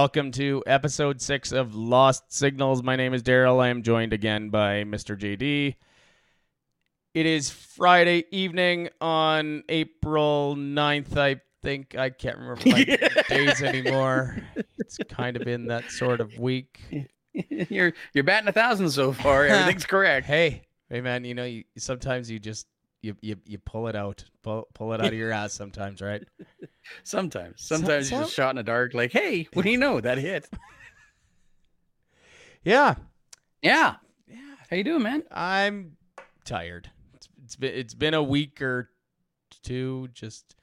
Welcome to episode six of Lost Signals. My name is Daryl. I am joined again by Mr. JD. It is Friday evening on April 9th. I think I can't remember my days anymore. It's kind of been that sort of week. you're you're batting a thousand so far. Everything's correct. Hey, hey man, you know, you, sometimes you just you, you you pull it out, pull pull it out of your ass sometimes, right? Sometimes, sometimes you're just shot in the dark. Like, hey, what do you know? That hit. yeah, yeah, yeah. How you doing, man? I'm tired. It's, it's been it's been a week or two, just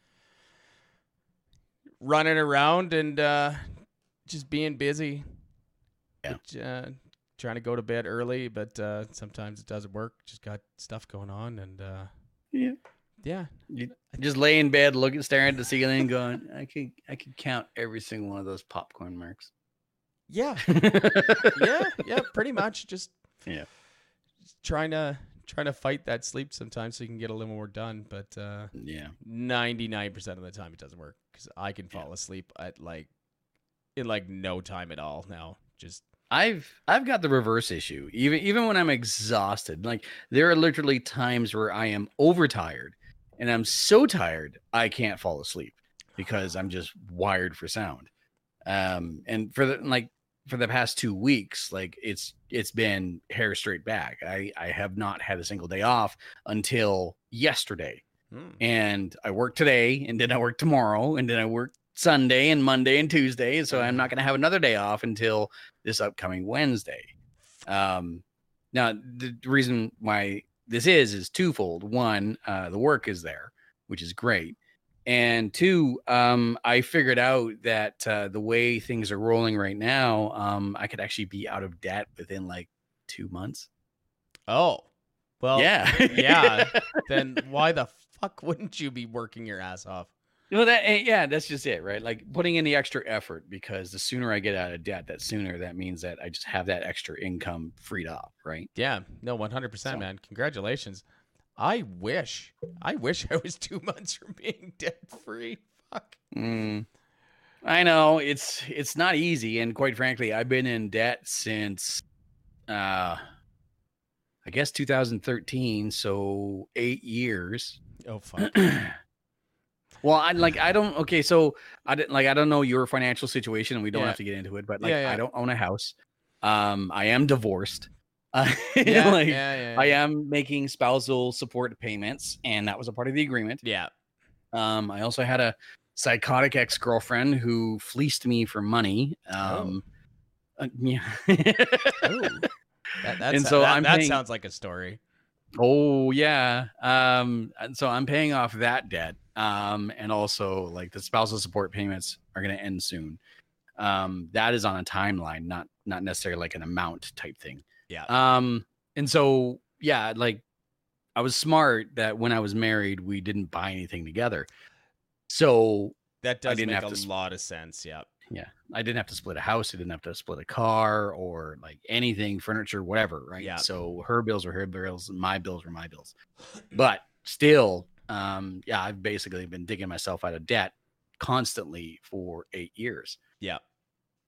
running around and uh, just being busy. Yeah. Uh, trying to go to bed early, but uh, sometimes it doesn't work. Just got stuff going on, and uh, Yeah. yeah, You just lay in bed, looking, staring at the ceiling, going, "I could, I could count every single one of those popcorn marks." yeah, yeah, yeah. Pretty much, just Yeah. just trying to trying to fight that sleep sometimes so you can get a little more done. But uh, yeah. ninety nine percent of the time, it doesn't work because I can fall asleep at like in like no time at all now. Just I've I've got the reverse issue. Even even when I'm exhausted, like there are literally times where I am overtired and I'm so tired I can't fall asleep because I'm just wired for sound. Um and for the like for the past 2 weeks, like it's it's been hair straight back. I I have not had a single day off until yesterday. hmm. And I work today and then I work tomorrow and then I work Sunday and Monday and Tuesday. So I'm not going to have another day off until this upcoming Wednesday. Um, now, the reason why this is is twofold. One, uh, the work is there, which is great. And two, um, I figured out that uh, the way things are rolling right now, um, I could actually be out of debt within like two months. oh, well, yeah. yeah. then why the fuck wouldn't you be working your ass off? Well, that eh, yeah, that's just it, right? Like putting in the extra effort because the sooner I get out of debt, that sooner that means that I just have that extra income freed up, right? Yeah, no, one hundred percent, man. Congratulations. I wish, I wish I was two months from being debt free. Fuck. Mm. I know it's it's not easy, and quite frankly, I've been in debt since, uh, I guess 2013, so eight years. Oh fuck. well, I like I don't okay, so I didn't like I don't know your financial situation, and we don't Yeah. have to get into it, but like Yeah, yeah. I don't own a house. Um, I am divorced. Uh, yeah, like, yeah, yeah, I am making spousal support payments, and that was a part of the agreement. Yeah. Um, I also had a psychotic ex girlfriend who fleeced me for money. Um, uh, yeah. Ooh. That, And so that, I'm that paying- sounds like a story. oh yeah. Um, and so I'm paying off that debt. Um, and also like the spousal support payments are going to end soon. Um, that is on a timeline, not not necessarily like an amount type thing. Yeah. Um, and so yeah, like I was smart that when I was married, we didn't buy anything together. So That does make have a sp- lot of sense. Yeah. yeah, I didn't have to split a house. I didn't have to split a car or like anything, furniture, whatever. Right. Yeah. So her bills were her bills, and my bills were my bills. But still, um, yeah, I've basically been digging myself out of debt constantly for eight years. Yeah.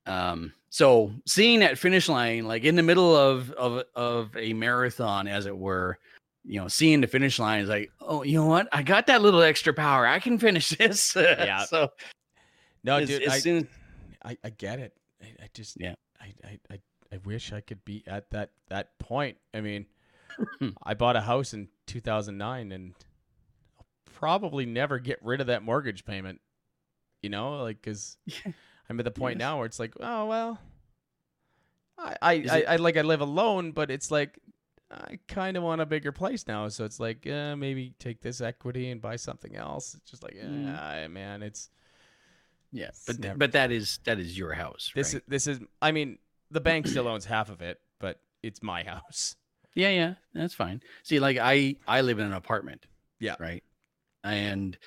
Um, so seeing that finish line, like in the middle of of of a marathon, as it were, you know, seeing the finish line is like, oh, you know what? I got that little extra power. I can finish this. Yeah. so No, as, dude, as I, soon I, I get it. I, I just, Yeah. I, I, I, I wish I could be at that, that point. I mean. I bought a house in 2009 and probably never get rid of that mortgage payment, you know, like, cause I'm at the point Yes. now where it's like, oh, well, I, I, I, I like, I live alone, but it's like, I kind of want a bigger place now. So it's like, uh, maybe take this equity and buy something else. It's just like, Mm. yeah, man, it's, yeah, It's but never- but that is that is your house. This right? is this is I mean, the bank still owns half of it, but it's my house. Yeah, yeah, that's fine. See, like I I live in an apartment. Yeah. Right. And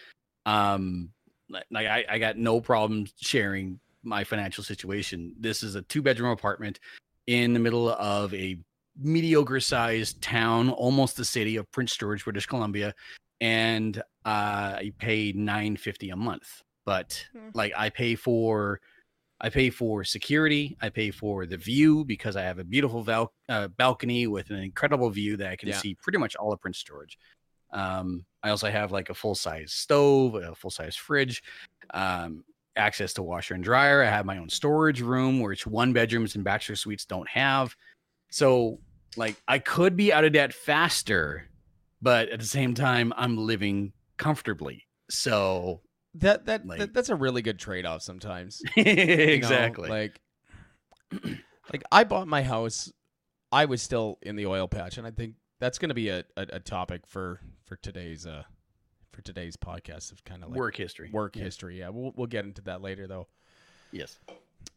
um like I, I got no problem sharing my financial situation. This is a two bedroom apartment in the middle of a mediocre sized town, almost the city of Prince George, British Columbia. And uh I pay nine fifty a month. But Hmm. like I pay for I pay for security. I pay for the view because I have a beautiful val- uh, balcony with an incredible view that I can Yeah. see pretty much all of Prince George. Um, I also have like a full size stove, a full size fridge, um, access to washer and dryer. I have my own storage room, which one bedrooms and bachelor suites don't have. So, like, I could be out of debt faster, but at the same time, I'm living comfortably. So, That that, Like- that that's a really good trade off sometimes. you know? exactly. Like like I bought my house. I was still in the oil patch, and I think that's going to be a, a, a topic for for today's uh for today's podcast of kind of like work history. work Yeah. history. Yeah, we'll we'll get into that later though. Yes.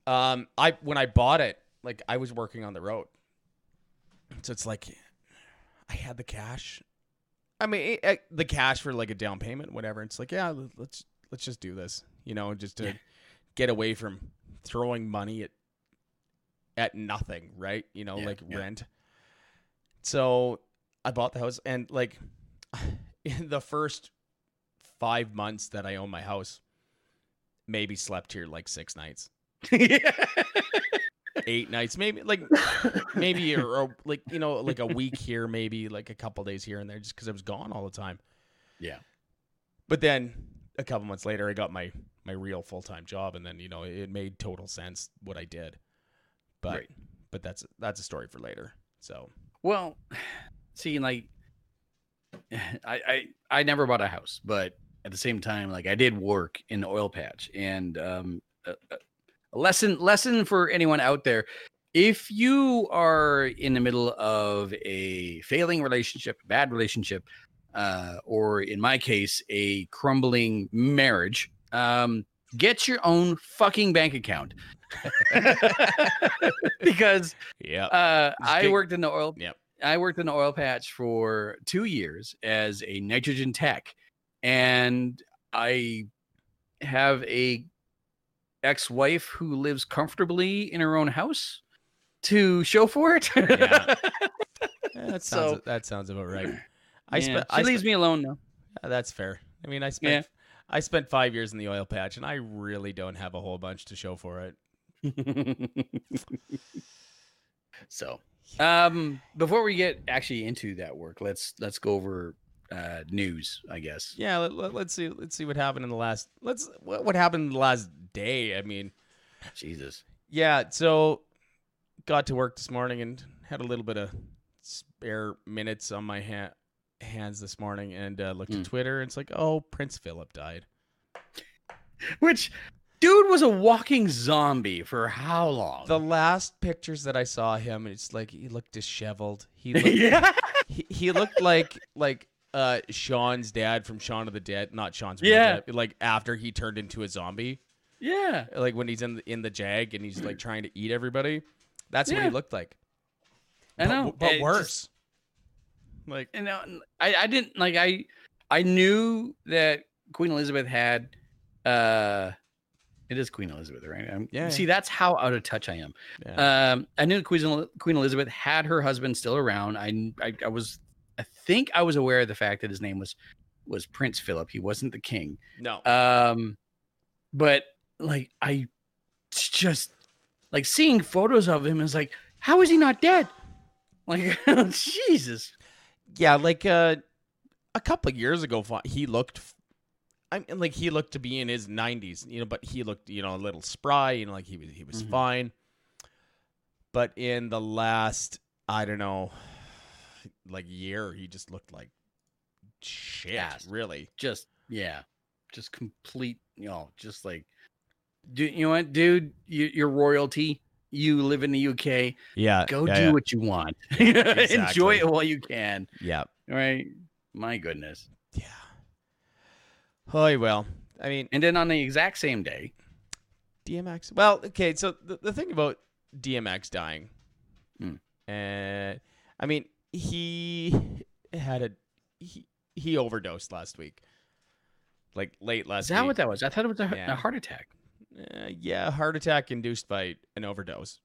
Um, I when I bought it, like I was working on the road, so it's like I had the cash. I mean, it, it- the cash for like a down payment, whatever. It's like, yeah, let- let's let's just do this, you know, just to Yeah. get away from throwing money at at nothing, right? You know, Yeah, like rent. So I bought the house, and like in the first five months that I owned my house, maybe slept here like six nights eight nights, maybe like maybe or, or like you know like a week here, maybe like a couple days here and there, just because I was gone all the time. Yeah. But then a couple months later, I got my my real full time job, and then you know it made total sense what I did. But Right. but that's that's a story for later. So Well, see, like, I, I I never bought a house, but at the same time, like, I did work in the oil patch, and um, a, a a lesson lesson for anyone out there: if you are in the middle of a failing relationship, bad relationship, uh, or in my case, a crumbling marriage, um, get your own fucking bank account. because yeah, uh, I worked in the oil. Yep. I worked in the oil patch for two years as a nitrogen tech, and I have a ex-wife who lives comfortably in her own house to show for it. Yeah. that sounds so- that sounds about right. I Yeah, spent she I leaves spent- me alone now. Uh, That's fair. I mean, I spent I spent five years in the oil patch, and I really don't have a whole bunch to show for it. so, um, before we get actually into that work, let's let's go over uh, news. I guess. Yeah, let, let, us see. Let's see what happened in the last. Let's what, what happened in the last day. I mean, Jesus. yeah. So, got to work this morning and had a little bit of spare minutes on my ha- hands this morning, and uh, looked Mm. at Twitter. And it's like, oh, Prince Philip died. Which dude was a walking zombie for how long? The last pictures that I saw him, it's like he looked disheveled. He looked, yeah. he, he looked like like uh Shaun's dad from Shaun of the Dead, not Shaun's Yeah. dad, like after he turned into a zombie, Yeah. like when he's in the, in the jag and he's like trying to eat everybody. That's what he looked like. I know. but, It worse. just- like you know, I, I didn't like I I knew that Queen Elizabeth had uh it is Queen Elizabeth, right? Um, Yeah, See, that's how out of touch I am. yeah. Um, I knew Queen Queen Elizabeth had her husband still around. I, I I was I think I was aware of the fact that his name was was Prince Philip. He wasn't the king. no. Um, but like I just like seeing photos of him is like, how is he not dead? Like Jesus. yeah, like uh a couple of years ago he looked I mean, like he looked to be in his 90s, you know, but he looked, you know, a little spry, you know, like he was he was Mhm. fine. But in the last, I don't know, like year, he just looked like shit, Yes. really. just yeah, just complete, you know, just like, dude, you know what, dude, you, you're royalty. You live in the UK. Yeah. Go yeah, do yeah. what you want. Enjoy it while you can. Yeah. All right. My goodness. Yeah. Oh, well. I mean, And then on the exact same day, DMX. Well, okay, so the, the thing about DMX dying, Mm. and I mean, he had a he he overdosed last week, like late last is that week. what that was? I thought it was a, Yeah. a heart attack. Uh, yeah, heart attack induced by an overdose.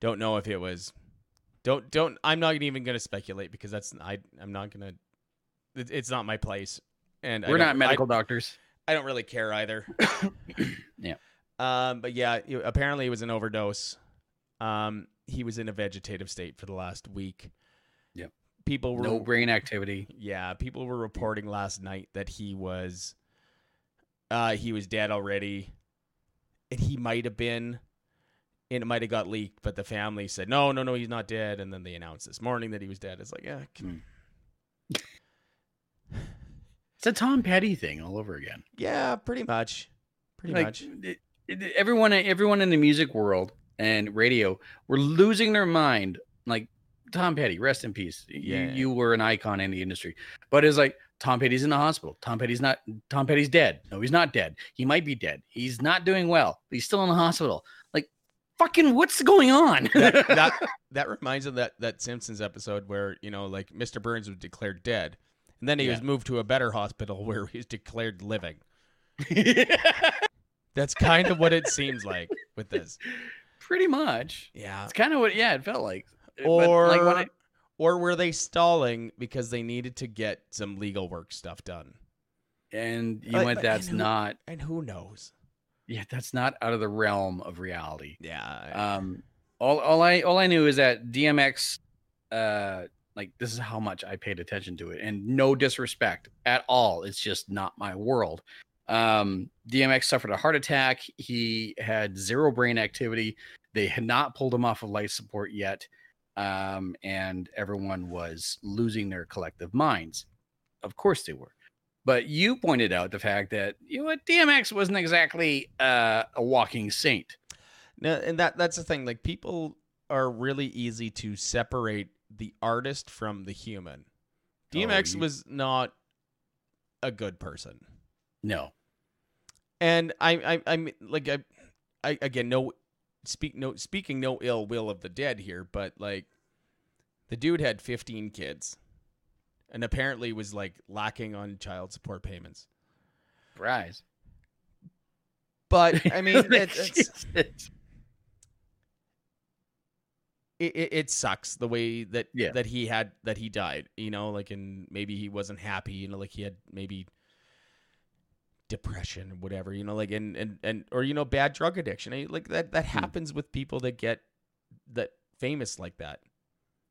Don't know if it was. Don't don't. I'm not even gonna speculate because that's I. I'm not gonna. It, it's not my place, and We're not I- medical doctors. I don't really care either. Yeah. Um, but yeah, it- apparently it was an overdose. Um, he was in a vegetative state for the last week. Yep. People were No brain activity. yeah, people were reporting last night that he was uh he was dead already. And he might have been and it might have got leaked, but the family said, No, no, no, he's not dead. And then they announced this morning that he was dead. It's like, yeah, c- It's a Tom Petty thing all over again. yeah, pretty much. Pretty like much. it- it- everyone everyone in the music world and radio were losing their mind like tom petty rest in peace Yeah. you, you were an icon in the industry but it's like tom petty's in the hospital tom petty's not tom petty's dead no he's not dead he might be dead he's not doing well he's still in the hospital like fucking what's going on that, that that reminds of that that Simpsons episode where you know like Mr. Burns was declared dead, and then he Yeah. was moved to a better hospital where he was declared living. That's kind of what it seems like with this. pretty much Yeah. it's kind of what yeah it felt like Or like I, or were they stalling because they needed to get some legal work stuff done? and you Like, went that's and who- not And who knows? yeah that's not out of the realm of reality Yeah. um all, all i all i knew is that dmx uh like this is how much i paid attention to it and no disrespect at all it's just not my world. Um dmx suffered a heart attack he had zero brain activity they had not pulled him off of life support yet um and everyone was losing their collective minds. Of course they were. But you pointed out the fact that you know dmx wasn't exactly uh, a walking saint. No, and that that's the thing. Like people are really easy to separate the artist from the human. Oh, DMX you- was not a good person. no and I, I, I'm like, I, I again, no, speak no, speaking no ill will of the dead here, but like, the dude had 15 kids, and apparently was like lacking on child support payments. Rise. But I mean, it, it's, it, it, it sucks the way that Yeah. that he had that he died. You know, like, and maybe he wasn't happy. You know, like he had maybe depression or whatever. You know, like and and and or you know, bad drug addiction. Eh, Like that that Hmm. happens with people that get that famous like that.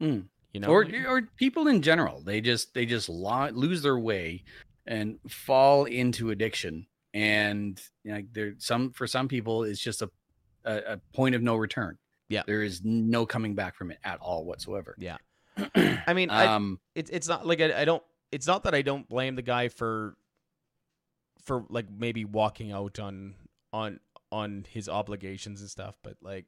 Mm. You know, or or people in general, they just they just lo- lose their way and fall into addiction. And you know, there some for some people, it's just a, a a point of no return. Yeah. there is no coming back from it at all whatsoever. Yeah. I mean, I, um, it's it's not like I, I don't. It's not that I don't blame the guy for for like maybe walking out on on on his obligations and stuff, but like.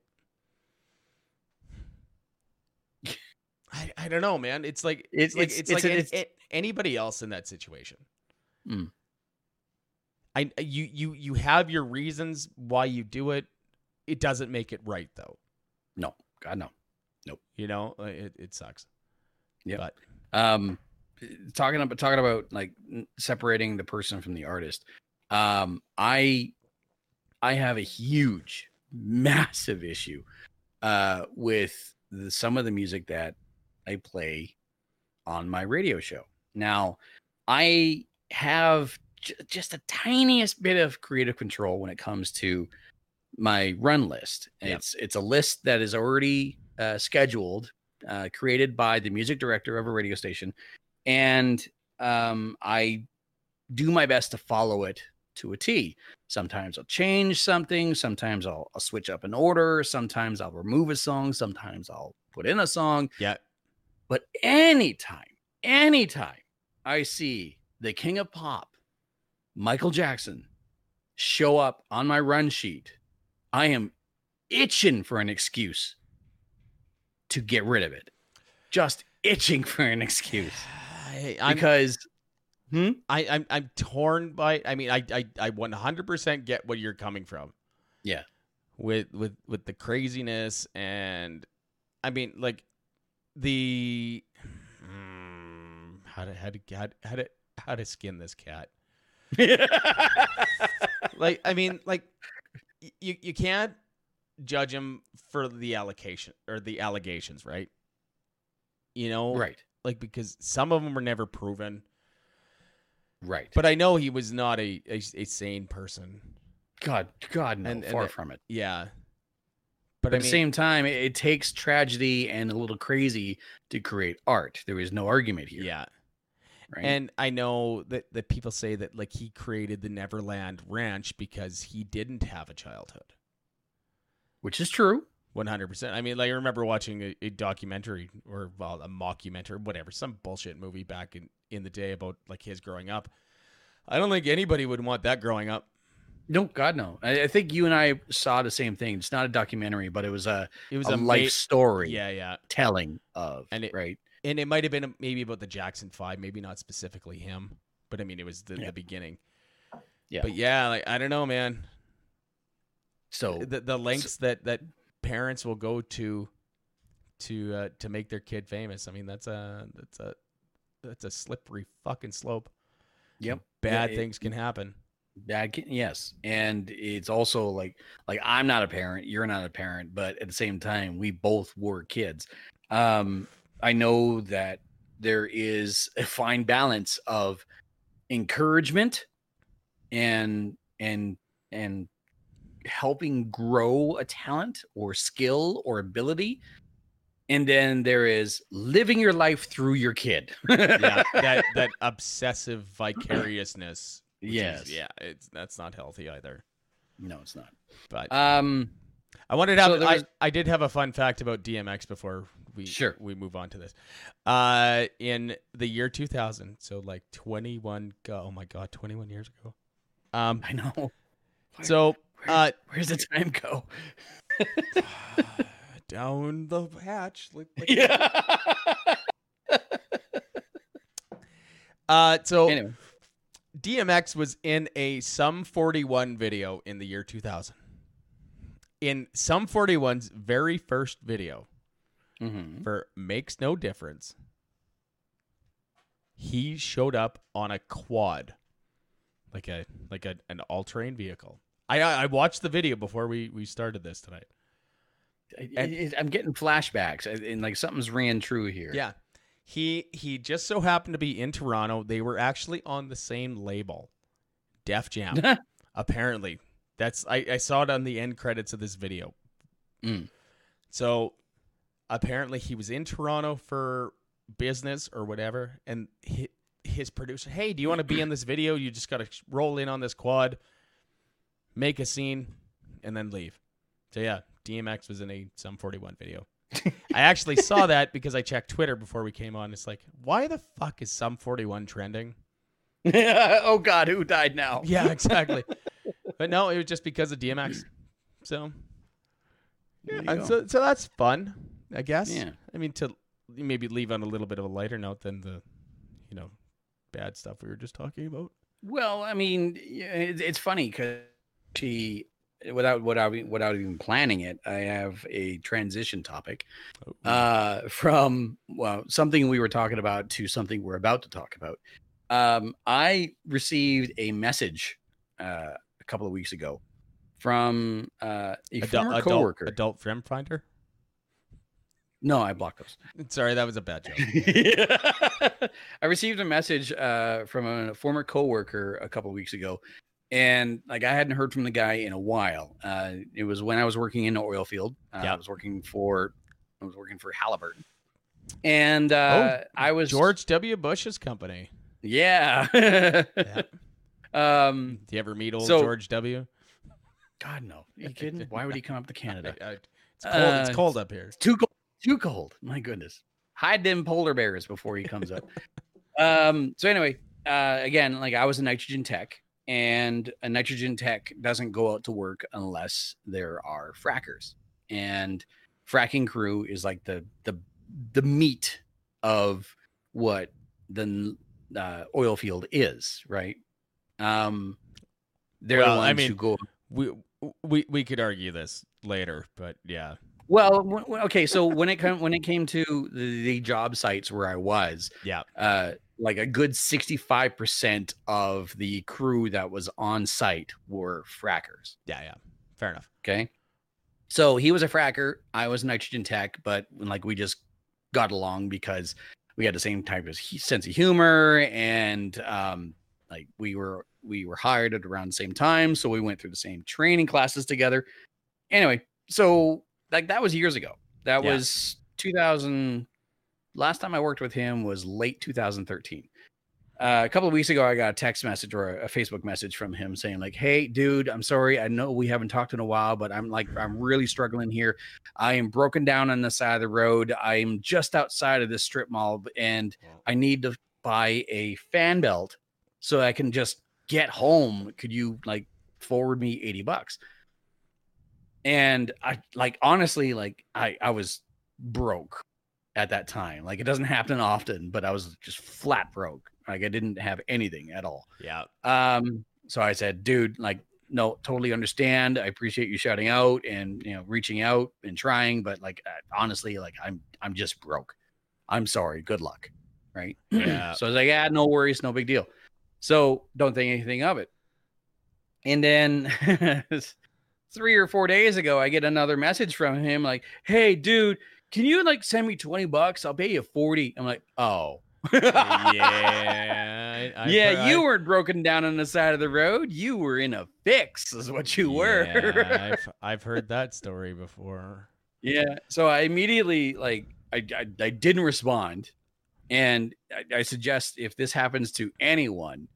I, I don't know, man. It's like It's- it's, like it's- it's, it's like a- an- it's- anybody else in that situation. Mm. I you you you have your reasons why you do it. It doesn't make it right though. No, God no. Nope. You know, it it sucks. Yeah. But um talking about talking about like separating the person from the artist um i i have a huge massive issue uh with the, some of the music that i play on my radio show now i have j- just a tiniest bit of creative control when it comes to my run list Yep. it's it's a list that is already uh, scheduled uh, created by the music director of a radio station, and um, I do my best to follow it to a T. Sometimes I'll change something. Sometimes I'll, I'll switch up an order. Sometimes I'll remove a song. Sometimes I'll put in a song. yeah, But anytime, anytime I see the king of pop, Michael Jackson, show up on my run sheet, I am itching for an excuse to get rid of it. Just itching for an excuse I, because I, I'm I'm torn by. I mean, I I I 100% get what you're coming from. Yeah. With with with the craziness and, I mean, like, the, mm, how to how to how to how to how to skin this cat. Like, I mean, like, you you can't judge him for the allocation or the allegations, right? You know, right, Like because some of them were never proven. right. But I know he was not a, a, a sane person. God, God, no, And- far from it. Yeah. But, But, I at mean, the same time, it, it takes tragedy and a little crazy to create art. There is no argument here. yeah. Right. And I know that, that people say that like he created the Neverland Ranch because he didn't have a childhood. Which is true. One hundred percent. I mean, like I remember watching a, a documentary or well, a mockumentary, whatever, some bullshit movie back in in the day about like his growing up. I don't think anybody would want that growing up. No, God, no. I, I think you and I saw the same thing. It's not a documentary, but it was a, It was a a, life ma- story Yeah, yeah, telling of, And it- right? And it might have been maybe about the Jackson Five, maybe not specifically him, but I mean, it was the, Yeah. the beginning. Yeah. But yeah, like I don't know, man. So the the lengths that that parents will go to to uh, to make their kid famous. I mean, that's a that's a that's a slippery fucking slope. Yep. Bad Yeah, it- things can happen. bad ki- yes and it's also like like i'm not a parent you're not a parent but at the same time we both were kids um i know that there is a fine balance of encouragement and and and helping grow a talent or skill or ability and then there is living your life through your kid Yeah, that that obsessive vicariousness. which is- yes yeah, it's that's not healthy either. no it's not But um I wanted to have. so there I, I did have a fun fact about DMX before we Sure. we move on to this. Uh, in the year 2000, so like 21. Oh my god, 21 years ago. Um, i know Where- so where- uh, Where's the time go? down the hatch. Like, like- yeah. Uh, so anyway, DMX was in a Sum 41 video in the year 2000. In Sum 41's very first video mhm. for Makes No Difference, he showed up on a quad, like a like a, an all-terrain vehicle. I I I watched the video before we we started this tonight. I- I- I'm getting flashbacks, and- and like something's ran true here. Yeah. He he just so happened to be in Toronto. They were actually on the same label. Def Jam. Apparently. That's I, I saw it on the end credits of this video. Mm. So apparently he was in Toronto for business or whatever and hi his producer, "Hey, do you want to be in this video? You just got to roll in on this quad, make a scene and then leave." So yeah, DMX was in a Sum 41 video. I actually saw that because I checked Twitter before we came on. It's like, why the fuck is Sum 41 trending? oh God, who died now? Yeah, exactly. but no, it was just because of DMX. So, uh, so, so that's fun, I guess. Yeah. I mean, to maybe leave on a little bit of a lighter note than the, you know, bad stuff we were just talking about. Well, I mean, it's, funny because she, without without without even planning it, I have a transition topic Oh, uh, from well something we were talking about to something we're about to talk about. Um, I received a message uh, a couple of weeks ago from uh, a adult, former adult, coworker. adult friend finder. No, I blocked those. Sorry, that was a bad joke. I received a message uh, from a former coworker a couple of weeks ago, and like I hadn't heard from the guy in a while. Uh, it was when I was working in the oil field. Uh, Yeah. I was working for I was working for Halliburton, and uh, I was George W. Bush's company. Yeah. Yeah. um. Do you ever meet old So- George W? God no. Are you kidding? Why would he come up to Canada? I- I- it's cold. it's Uh, cold up here. It's too cold. Too cold. My goodness. Hide them polar bears before he comes up. um. So anyway, uh, again, like I was a nitrogen tech, and a nitrogen tech doesn't go out to work unless there are frackers, and fracking crew is like the the the meat of what the uh, oil field is, right? Um. They're Well, the I mean, who go We we we could argue this later, but yeah. Well, okay. So when it come when it came to the, the job sites where I was, Yeah. uh, like a good sixty five percent of the crew that was on site were frackers. Yeah, yeah. Fair enough. Okay, so he was a fracker, I was nitrogen tech, but like we just got along because we had the same type of sense of humor and um like we were we were hired at around the same time, so we went through the same training classes together. Anyway, so like that was years ago. That Yeah. was 2000. Last time I worked with him was late 2013. Uh, a couple of weeks ago, I got a text message or a, Facebook message from him saying like, "Hey, dude, I'm sorry. I know we haven't talked in a while, but I'm like, I'm really struggling here. I am broken down on the side of the road. I'm just outside of this strip mall, and I need to buy a fan belt so I can just get home. Could you like forward me 80 bucks? And I like honestly, like I I was broke at that time. Like it doesn't happen often, but I was just flat broke. Like I didn't have anything at all. Yeah. Um, so I said, dude, like, no, totally understand. I appreciate you shouting out and you know reaching out and trying, but like honestly, like I'm I'm just broke. I'm sorry. Good luck. Right. Yeah. so I was like, yeah, no worries, no big deal. So don't think anything of it. And then three or four days ago, I get another message from him like, hey, dude, can you like send me 20 bucks? I'll pay you 40. I'm like, oh. yeah. I- yeah, heard- you I- weren't broken down on the side of the road. You were in a fix, is what you were. I've, I've heard that story before. yeah. So I immediately like I I, I didn't respond, and I, I suggest if this happens to anyone,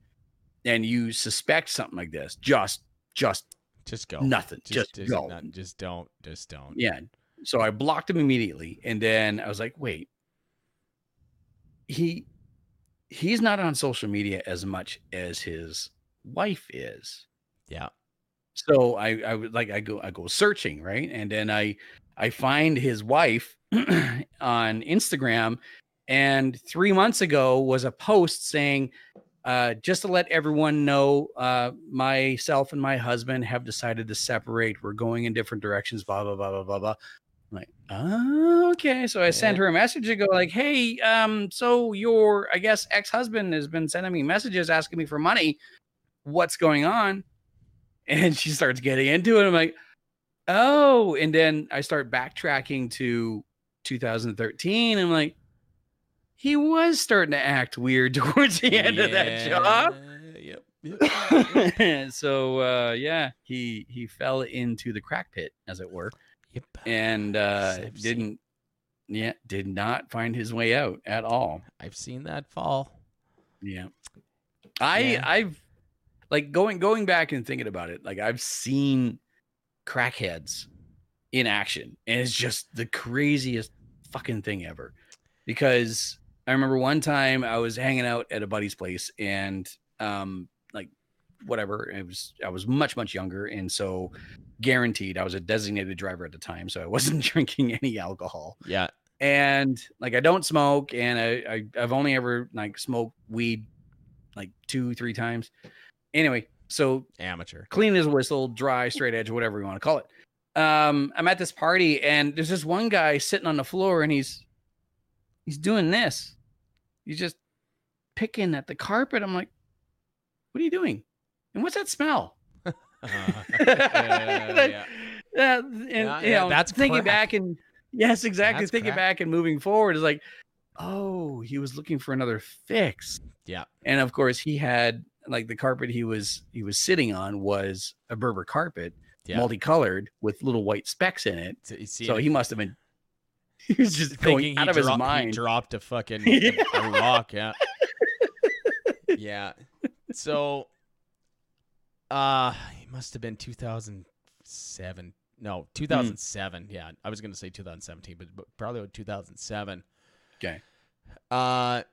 and you suspect something like this, just just Just go. nothing, just, just, go. not- just don't. Just don't. Yeah. So I blocked him immediately, and then I was like, wait, he he's not on social media as much as his wife is. Yeah. so I I would like I go I go searching right, and then I I find his wife on Instagram, and three months ago was a post saying, uh, just to let everyone know, uh, myself and my husband have decided to separate. We're going in different directions. Blah blah blah blah blah blah. I'm like, oh, okay. So I sent her a message to go like, hey, um, so your I guess ex husband has been sending me messages asking me for money. What's going on? and she starts getting into it. I'm like, oh, and then I start backtracking to 2013. I'm like, he was starting to act weird towards the end of that job. Yep. Yep. yep. so uh, yeah, he he fell into the crack pit, as it were, yep. and uh, didn't. Yeah, did not find his way out at all. I've seen that fall. Yeah. I Yeah. I've like going going back and thinking about it, like I've seen crackheads in action and it's just the craziest fucking thing ever. Because I remember one time I was hanging out at a buddy's place and um like whatever, it was I was much much younger and so guaranteed I was a designated driver at the time so I wasn't drinking any alcohol Yeah. and like I don't smoke, and I, I I've only ever like smoked weed like two three times. Anyway, so Amateur. clean as a whistle, dry, straight edge, whatever you want to call it. Um, I'm at this party, and there's this one guy sitting on the floor, and he's he's doing this. He's just picking at the carpet. I'm like, what are you doing? And what's that smell? Uh, yeah, and Yeah, you know, that's thinking back and yes, exactly. That's thinking back and moving forward is like, oh, he was looking for another fix. Yeah. And of course, he had like the carpet he was he was sitting on was a Berber carpet, Yeah. multicolored with little white specks in it. So he must have been he was just going thinking out he, of his dro- he mind. dropped a fucking Yeah. a, a rock. Yeah. yeah. So, uh, it must have been 2007. No, 2007. Yeah, I was gonna say 2017, but, but probably 2007. Okay. Uh, I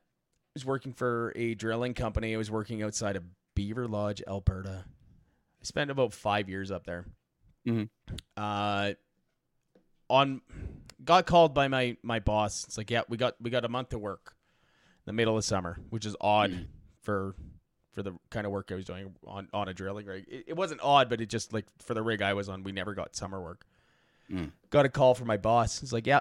was working for a drilling company. I was working outside of Beaverlodge, Alberta. I spent about five years up there. Mhm. Uh, on got called by my my boss. It's like, yeah, we got we got a month to work, in the middle of summer, which is odd Mhm. for for the kind of work I was doing on on a drilling rig. It, it wasn't odd, but it just like for the rig I was on, we never got summer work. Mm. Got a call from my boss. He's like, yeah,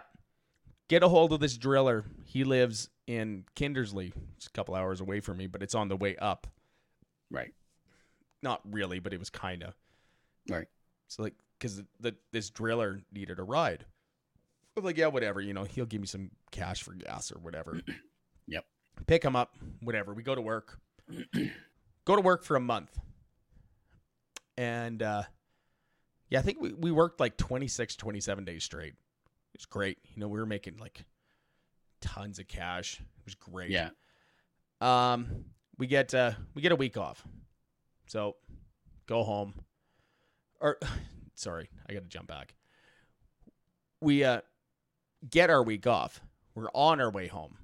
get a hold of this driller. He lives in Kindersley. It's a couple hours away from me, but it's on the way up. Right. Not really, but it was kind of. Right. So like, because the this driller needed a ride. I was like, yeah, whatever. You know, he'll give me some cash for gas or whatever. Yep. Pick him up, whatever. We go to work. go to work for a month. And uh, yeah, I think we, we worked like 26, 27 days straight. It was great. You know, we were making like tons of cash. It was great. Yeah. Um, we get uh, we get a week off, so go home. Or, sorry, I got to jump back. We uh, get our week off. We're on our way home,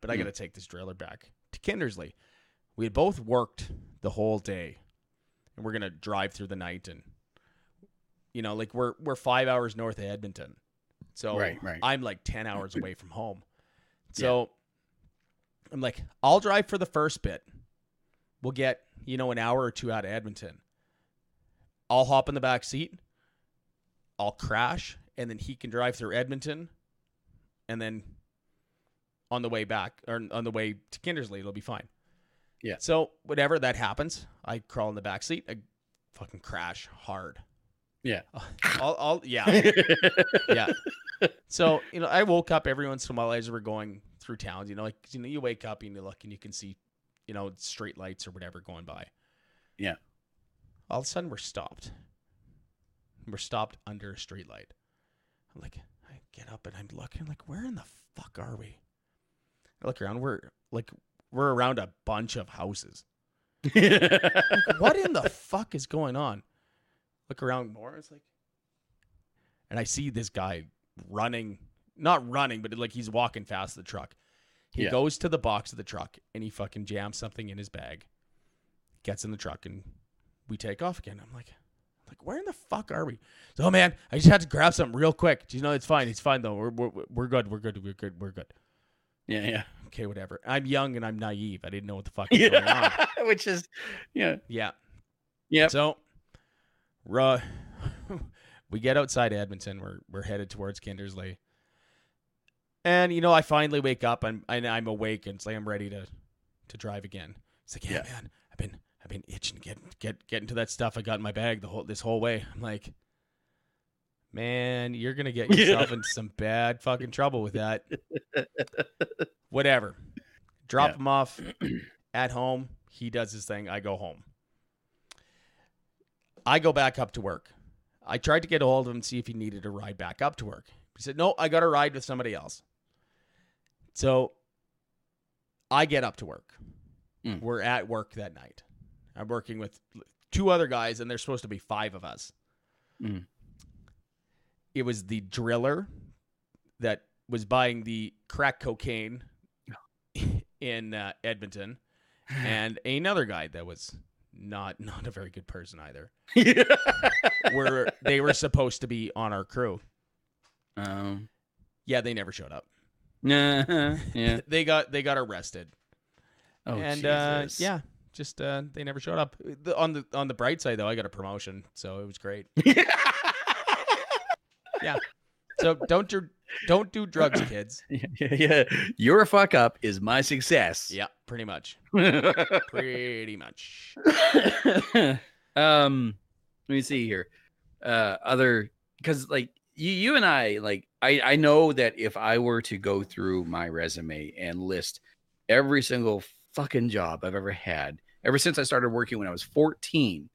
but I Hmm. got to take this trailer back to Kindersley. We had both worked the whole day, and we're gonna drive through the night, and you know, like we're we're five hours north of Edmonton, so Right, right. I'm like ten hours away from home. So I'm like, I'll drive for the first bit. We'll get, you know, an hour or two out of Edmonton. I'll hop in the back seat. I'll crash, and then he can drive through Edmonton, and then on the way back or on the way to Kindersley, it'll be fine. Yeah. So whatever that happens, I crawl in the back seat. I fucking crash hard. Yeah. I'll, I'll yeah yeah. So you know, I woke up every once in a while as we're going through towns. You know, like you know, you wake up and you look and you can see, you know, street lights or whatever going by. Yeah. All of a sudden, we're stopped. We're stopped under a street light. I'm like, get up and I'm looking like, where in the fuck are we? I look around. We're like, we're around a bunch of houses. like, what in the fuck is going on? Look around more. It's like, and I see this guy running, not running, but like he's walking fast the truck. He Yeah. goes to the box of the truck and he fucking jams something in his bag, gets in the truck, and we take off again. I'm like, like where in the fuck are we? So, oh man, I just had to grab something real quick. Do you know, it's fine. It's fine though. We're we're, we're good. We're good. We're good. We're good. yeah, yeah. Okay, whatever. I'm young and I'm naive. I didn't know what the fuck was going on. Which is, yeah. Yeah. yeah. So, ru- we get outside Edmonton. We're we're headed towards Kindersley, and you know, I finally wake up. I'm and I'm awake, and it's like I'm ready to to drive again. It's like, yeah, Yeah. man, I've been I've been itching to get get get into that stuff I got in my bag the whole this whole way. I'm like, man, you're gonna get Yeah. yourself into some bad fucking trouble with that. Whatever. Drop Yeah. him off at home. He does his thing. I go home. I go back up to work. I tried to get a hold of him see if he needed a ride back up to work. He said, No, I got a ride with somebody else. So I get up to work. Mm. We're at work that night. I'm working with two other guys, and there's supposed to be five of us. Mm. It was the driller that was buying the crack cocaine in uh, Edmonton, and another guy that was not not a very good person either. Were they were supposed to be on our crew? um, Yeah, they never showed up. nah, yeah. They got they got arrested, Oh, and uh, yeah, just uh, they never showed up. The, on the on the bright side though, I got a promotion, so it was great. Yeah. So don't do don't do drugs, kids. yeah, yeah, yeah. Your fuck up is my success. Yeah, pretty much, pretty much. um, let me see here. Uh, other because like you, you and I, like I, I know that if I were to go through my resume and list every single fucking job I've ever had ever since I started working when I was 14,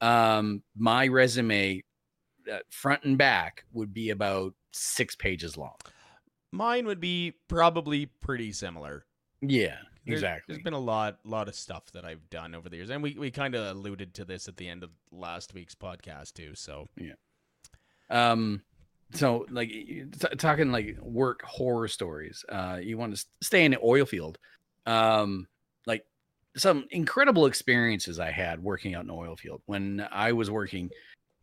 um, my resume, uh, front and back, would be about six pages long. Mine would be probably pretty similar. Yeah, There's- exactly. There's been a lot, lot of stuff that I've done over the years, and we, we kind of alluded to this at the end of last week's podcast too. So yeah, um so like t- talking like work horror stories uh you want to stay in the oil field um like some incredible experiences i had working out in oil field when i was working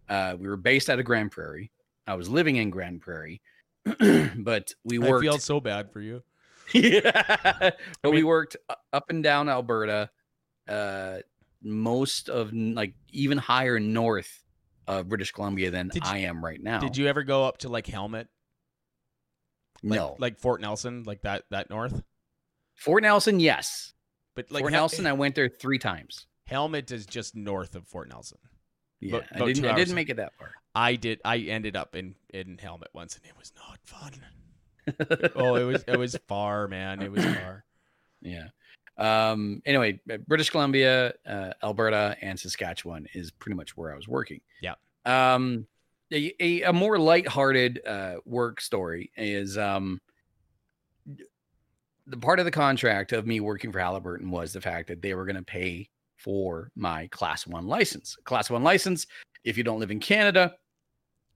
uh we were based out of Grande Prairie i was living in Grande Prairie but we worked. I feel so bad for you. yeah. But we mean- worked up and down Alberta, uh, most of like even higher north of British Columbia than you- I am right now. Did you ever go up to like Helmet, like, no. like Fort Nelson, like that that north? Fort Nelson, yes. But like Fort Hel- Nelson, I went there three times. Helmet is just north of Fort Nelson. Yeah, About- I didn't. I didn't make it that far. I did. I ended up in in Helmet once, and it was not fun. oh, it was it was far, man. It was far. Yeah. Um, anyway, uh, British Columbia, uh, Alberta, and Saskatchewan is pretty much where I was working. Yeah. Um, a, a, a more lighthearted uh, work story is um, the part of the contract of me working for Halliburton was the fact that they were going to pay for my class one license. Class one license, if you don't live in Canada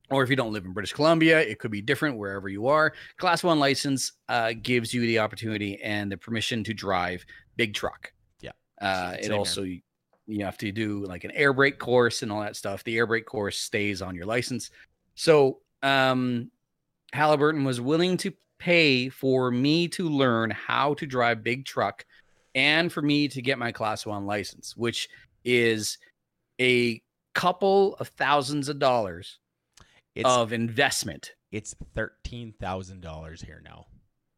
or if you don't live in British Columbia, it could be different wherever you are. Class one license uh, gives you the opportunity and the permission to drive big truck. Yeah. Uh, it here. also, you have to do like an air brake course and all that stuff. The air brake course stays on your license. So, um, Halliburton was willing to pay for me to learn how to drive big truck and for me to get my class one license, which is a couple of thousands of dollars It's of investment. it's thirteen thousand dollars here now.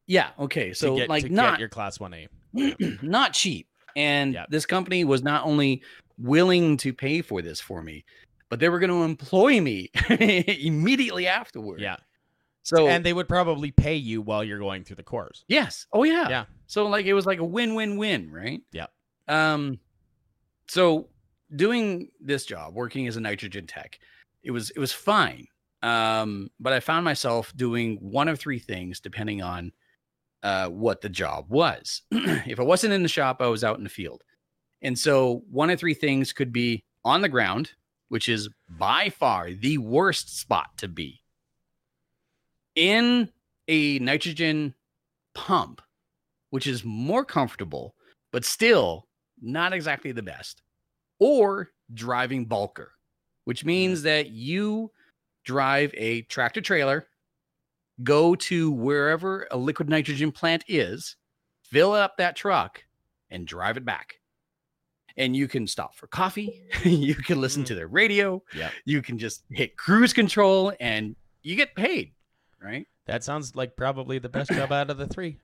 Yeah. Okay. So get, like to not get your class one A. not cheap. And Yep. this company was not only willing to pay for this for me, but they were going to employ me immediately afterward. Yeah. So and they would probably pay you while you're going through the course. yes. Oh yeah. Yeah. So like it was like a win-win-win, right? Yeah. Um so doing this job, working as a nitrogen tech, it was it was fine. Um but I found myself doing one of three things depending on uh what the job was. if I wasn't in the shop, I was out in the field. And so one of three things could be on the ground, which is by far the worst spot to be. In a nitrogen pump, which is more comfortable, but still not exactly the best, or driving bulker, which means that you drive a tractor trailer, go to wherever a liquid nitrogen plant is, fill up that truck, and drive it back. And you can stop for coffee. you can listen Mhm. to the radio. Yeah. You can just hit cruise control and you get paid, right? That sounds like probably the best job out of the three.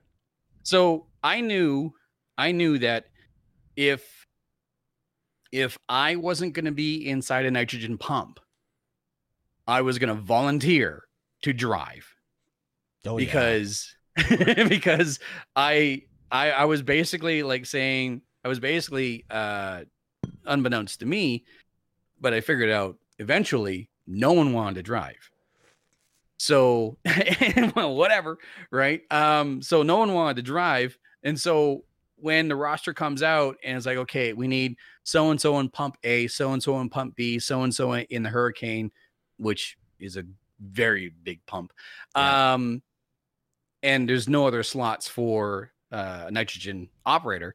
so i knew i knew that if if i wasn't going to be inside a nitrogen pump i was going to volunteer to drive Oh, yeah. because because I, I i was basically like saying i was basically uh unbeknownst to me but i figured out eventually no one wanted to drive so well, whatever right? Um so no one wanted to drive and so when the roster comes out and it's like okay we need so and so in pump a so and so in pump b so and so in the hurricane which is a very big pump Yeah. um and there's no other slots for uh, a nitrogen operator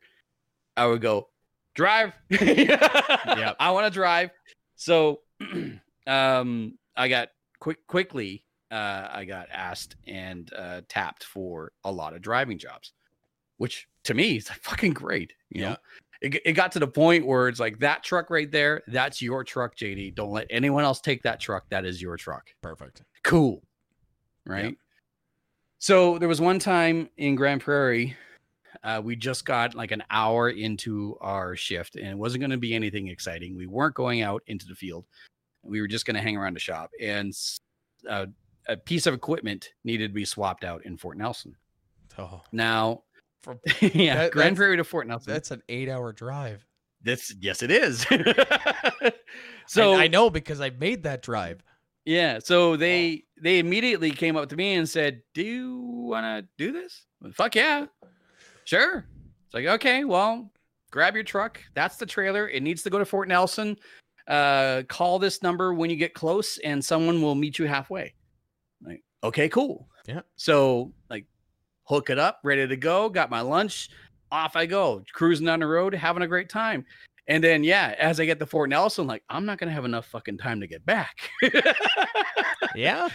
i would go drive. Yeah i want to drive. So um i got quick quickly uh i got asked and uh tapped for a lot of driving jobs which to me is fucking great you Yeah. know it, it got to the point where it's like that truck right there that's your truck jd don't let anyone else take that truck that is your truck. Perfect. cool right? So there was one time in Grande Prairie uh, we just got like an hour into our shift and it wasn't going to be anything exciting. We weren't going out into the field. We were just going to hang around the shop and uh, a piece of equipment needed to be swapped out in fort nelson Oh, now For- yeah that- Grande Prairie to fort nelson that's an eight-hour drive. that's yes it is So so I, know because I made that drive. Yeah. So they they immediately came up to me and said, "Do you want to do this?" Well, Fuck yeah, sure. It's like okay, well, grab your truck. That's the trailer. It needs to go to Fort Nelson. Uh, call this number when you get close, and someone will meet you halfway. Okay, cool. Yeah. So like, hook it up, ready to go. Got my lunch. Off I go, cruising down the road, having a great time. And then, yeah, as I get to Fort Nelson, like, I'm not going to have enough fucking time to get back. Yeah.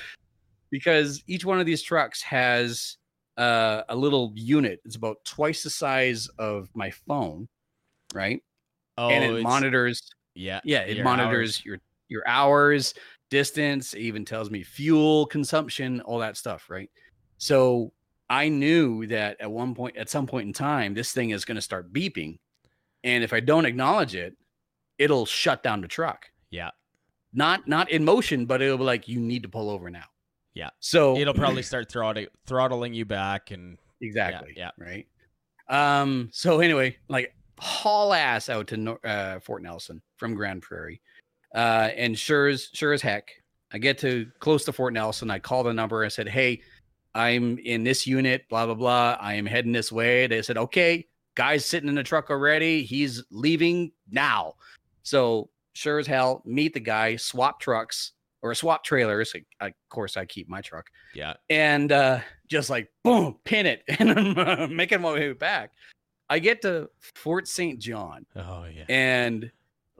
because each one of these trucks has uh, a little unit. It's about twice the size of my phone, right? Oh, and it monitors. Yeah. Yeah, it monitors hours. your your hours, distance. It even tells me fuel consumption, all that stuff, right? So I knew that at one point, at some point in time, this thing is going to start beeping, and if I don't acknowledge it, it'll shut down the truck. Yeah. Not not in motion, but it'll be like you need to pull over now. Yeah. So It'll probably start throttling throttling you back and Exactly. yeah. Right. Um. So anyway, like haul ass out to uh, Fort Nelson from Grande Prairie, uh, and sure as sure as heck, I get to close to Fort Nelson. I call the number. I said, "Hey, I'm in this unit. Blah blah blah. I am heading this way." They said, "Okay, guy's sitting in the truck already. He's leaving now." So sure as hell, meet the guy. Swap trucks or swap trailers. Of course, I keep my truck Yeah. and uh, just like boom, pin it, and I'm uh, making my way back. I get to Fort St. John, Oh yeah. and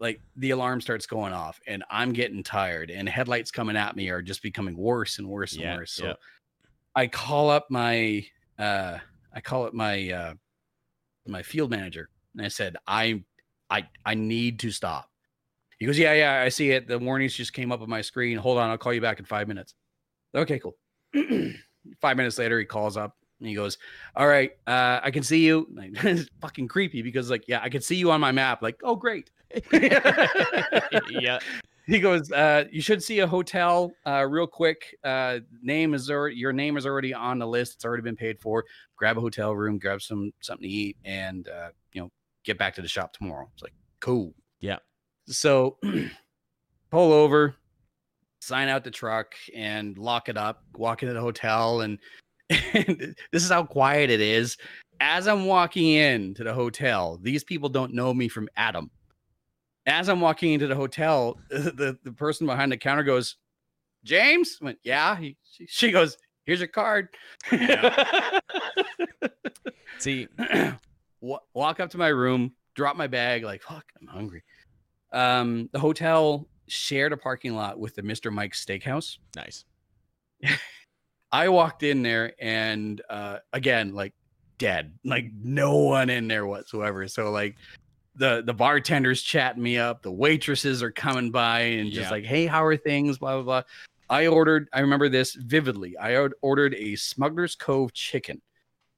like the alarm starts going off, and I'm getting tired, and headlights coming at me are just becoming worse and worse and Yeah, worse. So yeah. I call up my uh, I call up my uh, my field manager, and I said, I I I need to stop. He goes, Yeah, yeah, I see it. The warnings just came up on my screen. Hold on, I'll call you back in five minutes. Okay, cool. five minutes later, he calls up and he goes, All right, uh, I can see you. Like, it's fucking creepy because, like, yeah, I can see you on my map. Like, oh, great. yeah. He goes, uh, You should see a hotel uh, real quick. Uh, name is already, your name is already on the list. It's already been paid for. Grab a hotel room, grab some something to eat, and, uh, you know, get back to the shop tomorrow. It's like, cool. Yeah. So pull over, sign out the truck, and lock it up. Walk into the hotel, and, and this is how quiet it is. As I'm walking in to the hotel, these people don't know me from Adam. As I'm walking into the hotel, the, the person behind the counter goes, James? I went, yeah. He, she, she goes, here's your card. See, walk up to my room, drop my bag, like fuck, I'm hungry. Um, the hotel shared a parking lot with the Mr. Mike's Steakhouse. nice. I walked in there and uh again, like dead, like no one in there whatsoever. So like the the bartenders chatting me up, the waitresses are coming by and just Yeah. like, hey, how are things? Blah blah blah. I ordered, I remember this vividly. I ordered a Smuggler's Cove chicken,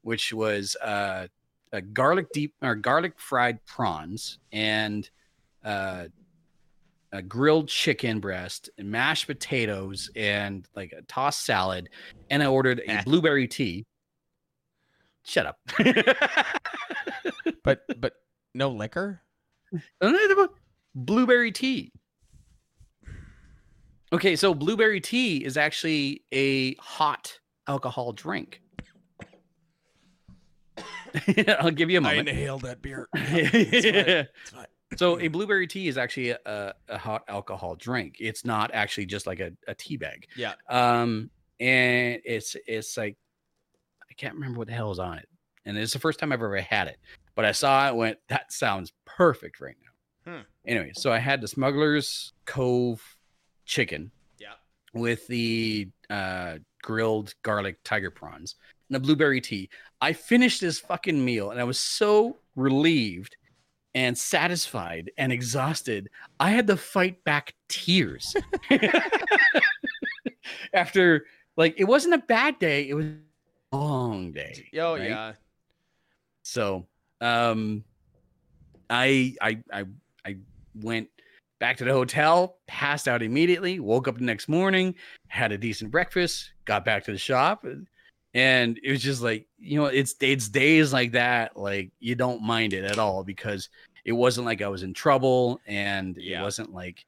which was uh a garlic deep or garlic fried prawns and uh a grilled chicken breast and mashed potatoes and like a tossed salad and i ordered a Eh. blueberry tea shut up But but no liquor. blueberry tea okay so blueberry tea is actually a hot alcohol drink i'll give you a moment inhaled that beer. fine. So a blueberry tea is actually a, a hot alcohol drink. It's not actually just like a, a tea bag. Yeah. Um, and it's it's like I can't remember what the hell is on it. And it's the first time I've ever had it. But I saw it, went, that sounds perfect right now. Hmm. Anyway, so I had the Smuggler's Cove chicken Yeah. with the uh, grilled garlic tiger prawns and a blueberry tea. I finished this fucking meal and I was so relieved and satisfied and exhausted. I had to fight back tears after, like, it wasn't a bad day, it was a long day. Oh right? yeah. So, um, I I I I went back to the hotel, passed out immediately, woke up the next morning, had a decent breakfast, got back to the shop, and- it was just like you know, it's it's days like that, like you don't mind it at all because it wasn't like I was in trouble, and Yeah. it wasn't like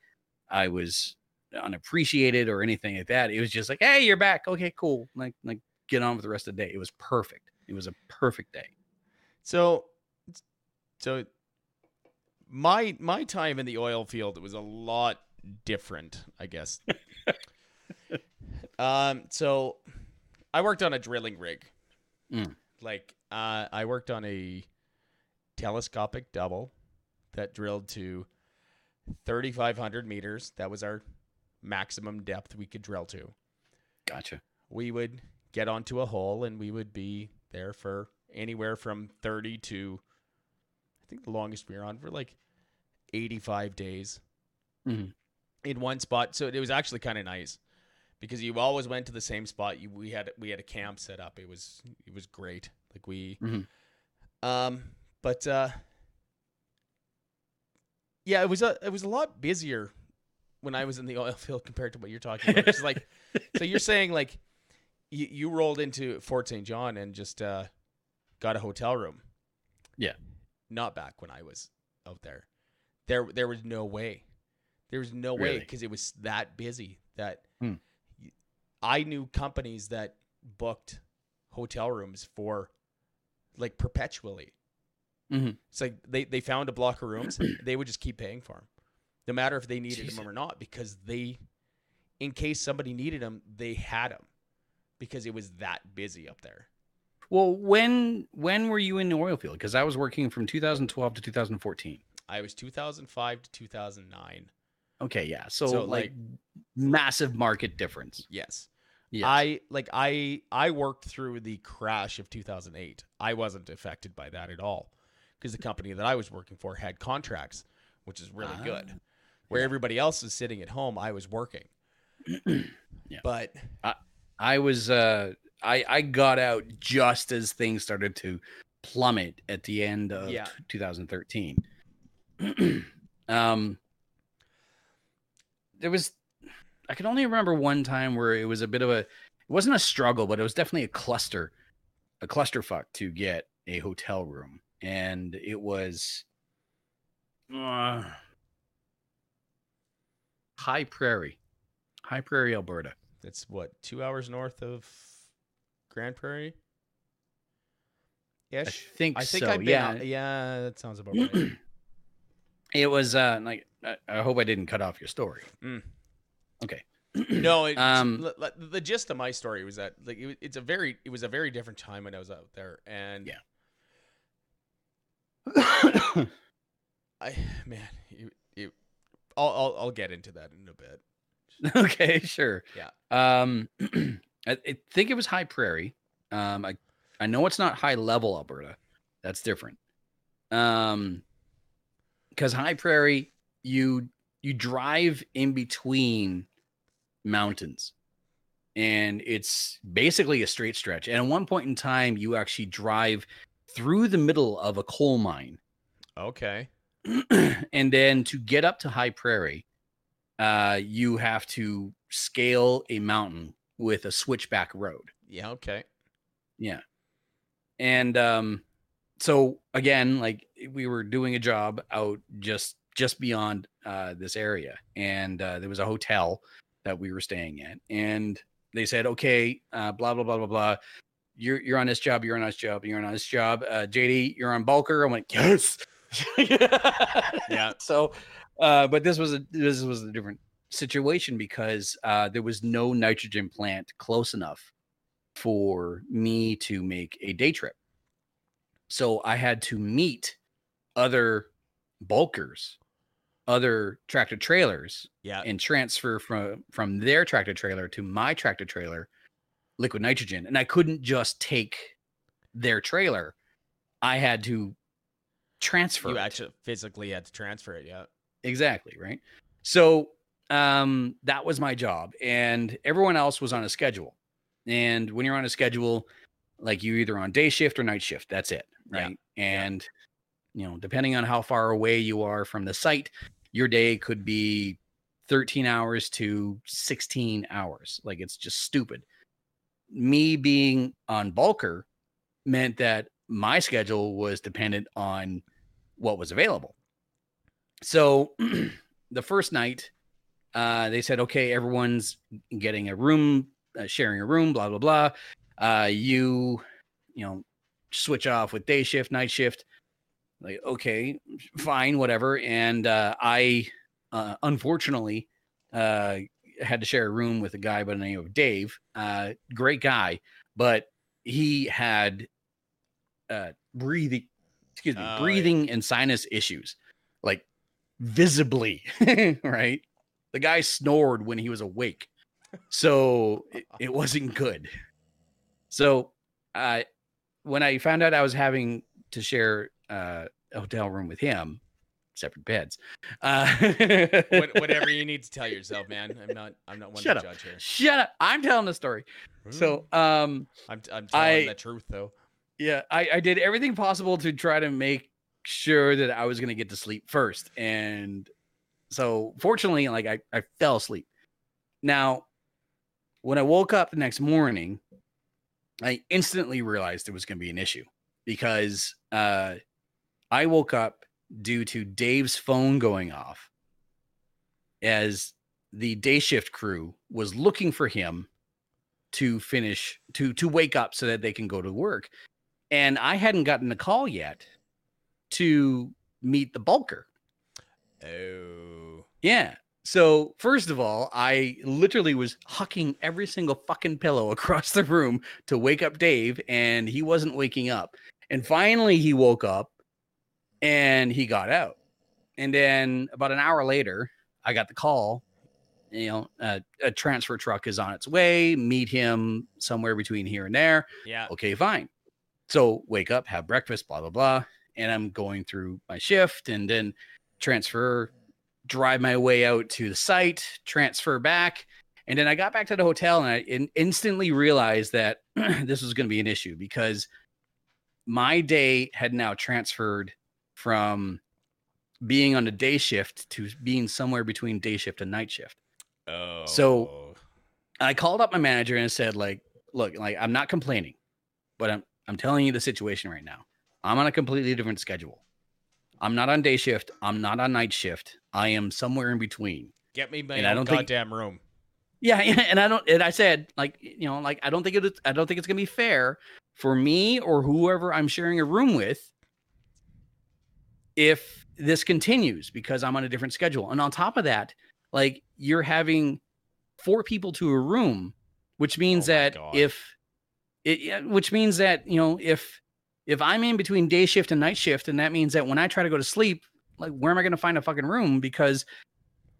I was unappreciated or anything like that. It was just like, hey, you're back, okay, cool, like like get on with the rest of the day. It was perfect. It was a perfect day. So, so my my time in the oil field was a lot different, I guess. um, so I worked on a drilling rig. Mm. Like, uh, I worked on a telescopic double that drilled to 3,500 meters. That was our maximum depth we could drill to. Gotcha. we would get onto a hole and we would be there for anywhere from 30 to think the longest we were on for like 85 days Mhm. in one spot. So it was actually kind of nice because you always went to the same spot. You we had we had a camp set up. It was it was great. Like we Mhm. um but uh yeah, it was a it was a lot busier when I was in the oil field compared to what you're talking about. It's like so you're saying like you, you rolled into Fort St. John and just uh, got a hotel room. Yeah. Not back when I was out there. There there was no way. There was no way because it was that busy that Hmm. I knew companies that booked hotel rooms for like perpetually. Mhm. It's like they, they found a block of rooms, they would just keep paying for them, no matter if they needed Jesus. them or not, because they, in case somebody needed them, they had them, because it was that busy up there. Well, when when were you in the oil field? Because I was working from 2012 to 2014. I was 2005 to 2009. Okay, yeah. So, So, like, like- massive market difference. Yes. Yes. I like I I worked through the crash of 2008. I wasn't affected by that at all because the company that I was working for had contracts, which is really good. Ah, Where yeah. everybody else is sitting at home, I was working. Yeah. But I, I was uh I I got out just as things started to plummet at the end of Yeah. t- 2013. um there was I can only remember one time where it was a bit of a it wasn't a struggle, but it was definitely a cluster a clusterfuck to get a hotel room. And it was uh, High Prairie. High Prairie, Alberta. it's what two hours north of Grande Prairie. I think, I think so. I've been yeah. out- yeah, that sounds about right. It was uh like I, I hope I didn't cut off your story. Mm. Okay. no, it, Um, um, the gist of my story was that like it, was- it's a very it was a very different time when I was out there, and Yeah. I man, you, you, I'll, I'll I'll get into that in a bit. okay, sure. Yeah. Um I, I think it was High Prairie. Um I I know it's not high level Alberta. That's different. Um cuz High Prairie you you drive in between mountains and it's basically a straight stretch. And at one point in time you actually drive through the middle of a coal mine Okay. and then to get up to high prairie uh you have to scale a mountain with a switchback road Yeah. Okay. yeah and um so again like we were doing a job out just just beyond uh this area and uh there was a hotel that we were staying at and they said okay uh blah blah blah blah blah you're you're on this job you're on this job you're on this job uh jd you're on bulker i'm like yes Yeah. so uh but this was a this was a different situation because uh there was no nitrogen plant close enough for me to make a day trip so i had to meet other bulkers other tractor trailers Yeah. and transfer from from their tractor trailer to my tractor trailer liquid nitrogen and i couldn't just take their trailer i had to transfer you it. actually physically had to transfer it. Yeah. exactly right so um that was my job and everyone else was on a schedule. And when you're on a schedule like you're either on day shift or night shift that's it Yeah. right? and you know depending on how far away you are from the site your day could be 13 hours to 16 hours. Like it's just stupid. Me being on bulker meant that my schedule was dependent on what was available. So the first night uh, they said okay everyone's getting a room uh, sharing a room blah blah blah. Uh, you you know switch off with day shift night shift. Like okay fine whatever. And uh, i uh, unfortunately uh, had to share a room with a guy by the name of dave uh, great guy but he had uh, breathing excuse me Oh, yeah. breathing and sinus issues like visibly right the guy snored when he was awake so it, it wasn't good so uh when i found out i was having to share uh, a hotel room with him separate beds uh What, whatever you need to tell yourself, man. I'm not. I'm not one Shut to up. judge here. shut up i'm telling the story so um I'm. I'm telling I- the truth though. yeah I, I did everything possible to try to make sure that i was going to get to sleep first and so fortunately like I, I fell asleep now when i woke up the next morning i instantly realized there was going to be an issue because uh I woke up due to Dave's phone going off as the day shift crew was looking for him to finish to to wake up so that they can go to work. And I hadn't gotten a call yet to meet the bulker. Oh. Yeah. So first of all, I literally was hucking every single fucking pillow across the room to wake up Dave, and he wasn't waking up. And finally, he woke up, and he got out. And then about an hour later, I got the call. You know, uh, a transfer truck is on its way. Meet him somewhere between here and there. Yeah. Okay, fine. So wake up, have breakfast, blah blah blah, and I'm going through my shift, and then transfer, drive my way out to the site, transfer back, and then I got back to the hotel, and I in- instantly realized that this was going to be an issue because my day had now transferred from being on a day shift to being somewhere between day shift and night shift. Oh. So- I called up my manager and said, like, look, like I'm not complaining, but I'm I'm telling you the situation right now. I'm on a completely different schedule. I'm not on day shift. I'm not on night shift. I am somewhere in between. get me my and I don't think- goddamn room. Yeah, and I don't and I said, like, you know, like I don't think it I don't think it's gonna be fair for me or whoever I'm sharing a room with if this continues because I'm on a different schedule. And on top of that, like you're having four people to a room, which means Oh that God. if it which means that, you know, if if I'm in between day shift and night shift, and that means that when I try to go to sleep, like where am I gonna find a fucking room? Because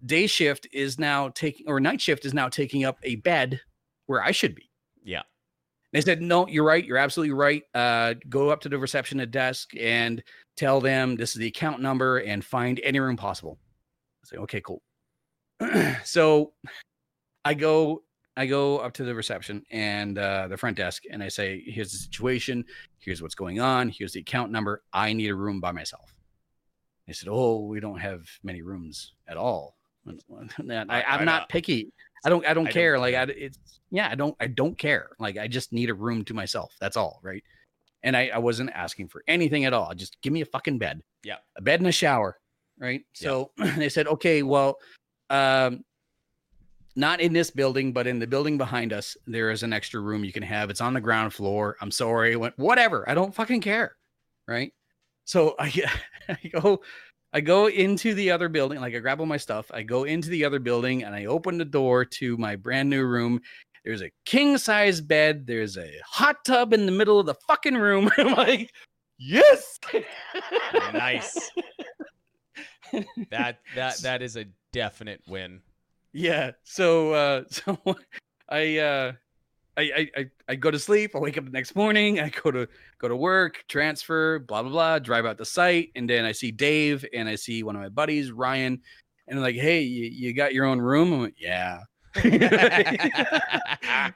day shift is now taking or night shift is now taking up a bed where I should be. Yeah. They said, no, you're right. You're absolutely right. Uh, go up to the reception desk and tell them this is the account number and find any room possible. I say, okay, cool. so I go, I go up to the reception and uh, the front desk and I say, here's the situation. Here's what's going on. Here's the account number. I need a room by myself. They said, oh, we don't have many rooms at all. And I, I'm not picky. I don't. I don't I don't care. like I, it's yeah. I don't. I don't care. Like I just need a room to myself. That's all. Right. And I, I wasn't asking for anything at all. Just give me a fucking bed. Yeah. A bed and a shower. Right. Yeah. So they said, okay, well, um, not in this building, but in the building behind us, there is an extra room you can have. It's on the ground floor. I'm sorry. Went, whatever. I don't fucking care. Right. So I, I go, I go into the other building, like I grab all my stuff. I go into the other building and I open the door to my brand new room. There's a king size bed. There's a hot tub in the middle of the fucking room. I'm like, yes. Nice. That that that is a definite win. Yeah. So uh so I uh I, I I go to sleep, I wake up the next morning, I go to go to work, transfer, blah blah blah, drive out the site, and then I see Dave and I see one of my buddies, Ryan, and they're like, Hey, you, you got your own room? I'm like, Yeah.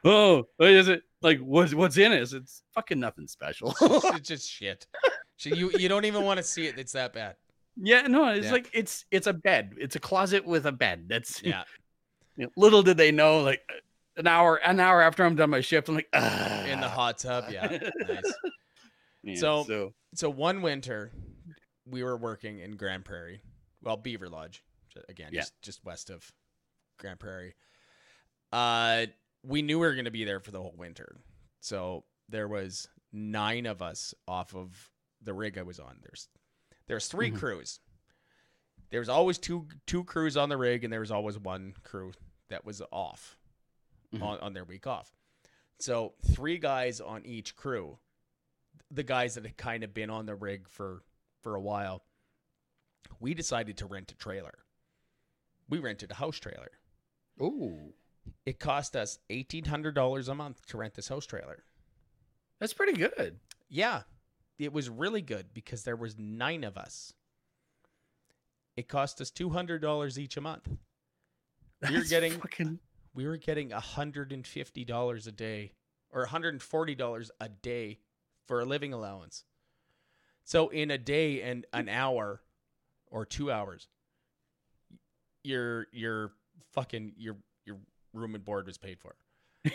oh, what is it? Like what's what's in it? It's fucking nothing special. it's just shit. So you you don't even want to see it. It's that bad. yeah, no, it's Yeah. like it's it's a bed. It's a closet with a bed. That's Yeah. You know, little did they know, like an hour, an hour after I'm done my shift, I'm like, In the hot tub. Yeah. Nice. Yeah, So- so So one winter, we were working in Grande Prairie, well, Beaverlodge, again, Yeah. just just west of Grande Prairie. Uh, we knew we were going to be there for the whole winter, so there was nine of us off of the rig I was on. There's there's 3 Mhm. crews. There was always two two crews on the rig, and there was always one crew that was off Mhm. on, on their week off. So three guys on each crew. The guys that had kind of been on the rig for for a while. We decided to rent a trailer. We rented a house trailer. Ooh, It cost us eighteen hundred dollars a month to rent this house trailer. that's pretty good. Yeah, it was really good because there was nine of us. It cost us two hundred dollars each a month. That's getting- fucking we were getting hundred and fifty dollars a day or hundred and forty dollars a day for a living allowance. So in a day and an hour or two hours, your your fucking your your room and board was paid for.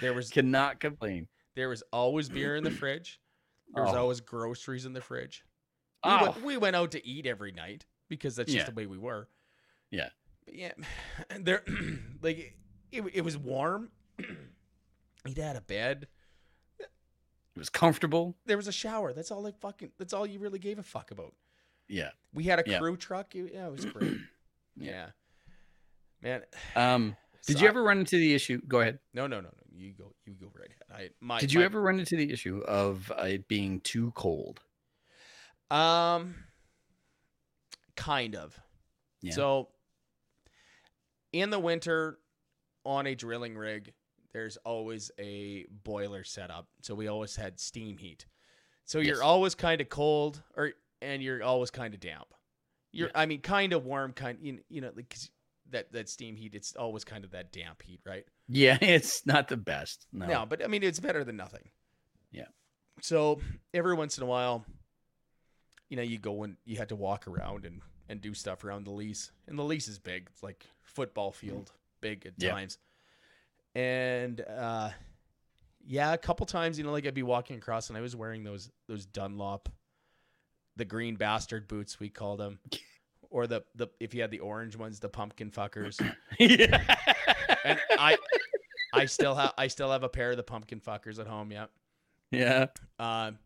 There was cannot complain. there was always beer in the fridge. There's Oh. always groceries in the fridge. We, Oh. went, we went out to eat every night because that's just Yeah. the way we were. Yeah. But yeah, there, like it, it was warm. He'd had a bed. It was comfortable. There was a shower. That's all. Like fucking. That's all you really gave a fuck about. Yeah. We had a Yeah. crew truck. It- yeah, it was great. Yeah. yeah. Man. Um, did you I- ever run into the issue? Go ahead. No, no, no, no. You go. You go right ahead. I my. Did you my- ever run into the issue of uh, it being too cold? Um, kind of. Yeah. So, in the winter, on a drilling rig, there's always a boiler set up. So we always had steam heat. So you're always kind of cold, or and you're always kind of damp. You're, Yes. I mean, kind of warm, kind, you, you know, because that that steam heat, it's always kind of that damp heat, right? Yeah, it's not the best. No. No, but I mean, it's better than nothing. Yeah. So every once in a while, you know, you go and you had to walk around and and do stuff around the lease, and the lease is big. It's like football field big at Yeah. times. And uh, yeah, a couple times, you know, like I'd be walking across, and I was wearing those those Dunlop, the green bastard boots we called them, or the the if you had the orange ones, the pumpkin fuckers. yeah. and I I still have I still have a pair of the pumpkin fuckers at home. Yeah. yeah. Um,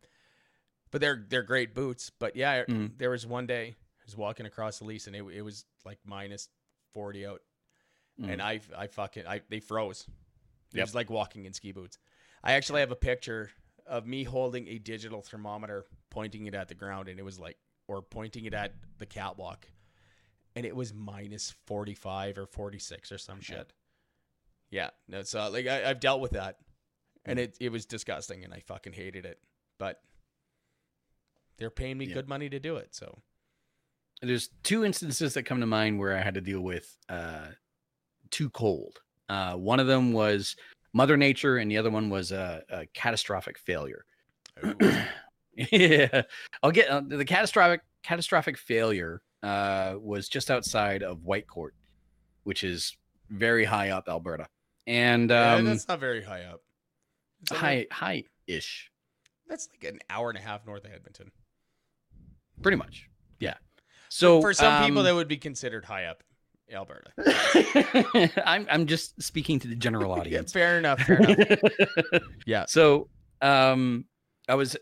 but they're they're great boots. But yeah, Mm. there was one day I was walking across the lease and it, it was like minus forty out, and Mm. I I fucking I they froze. It Yep. was like walking in ski boots. I actually have a picture of me holding a digital thermometer, pointing it at the ground, and it was like or pointing it at the catwalk, and it was minus forty five or forty six or some Yeah. shit. Yeah, no, so like I, I've dealt with that, and it it was disgusting, and I fucking hated it. But they're paying me Yeah. good money to do it, so There's two instances that come to mind where I had to deal with uh, too cold. Uh, one of them was Mother Nature, and the other one was a, a catastrophic failure. yeah, I'll get uh, the catastrophic catastrophic failure uh, was just outside of Whitecourt, which is very high up Alberta, and Yeah, um, that's not very high up. High high ish, That's like an hour and a half north of Edmonton. Pretty much. Yeah. So For some people, um, that would be considered high up, Alberta. I'm I'm just speaking to the general audience. fair enough. Fair enough. Yeah. So um I was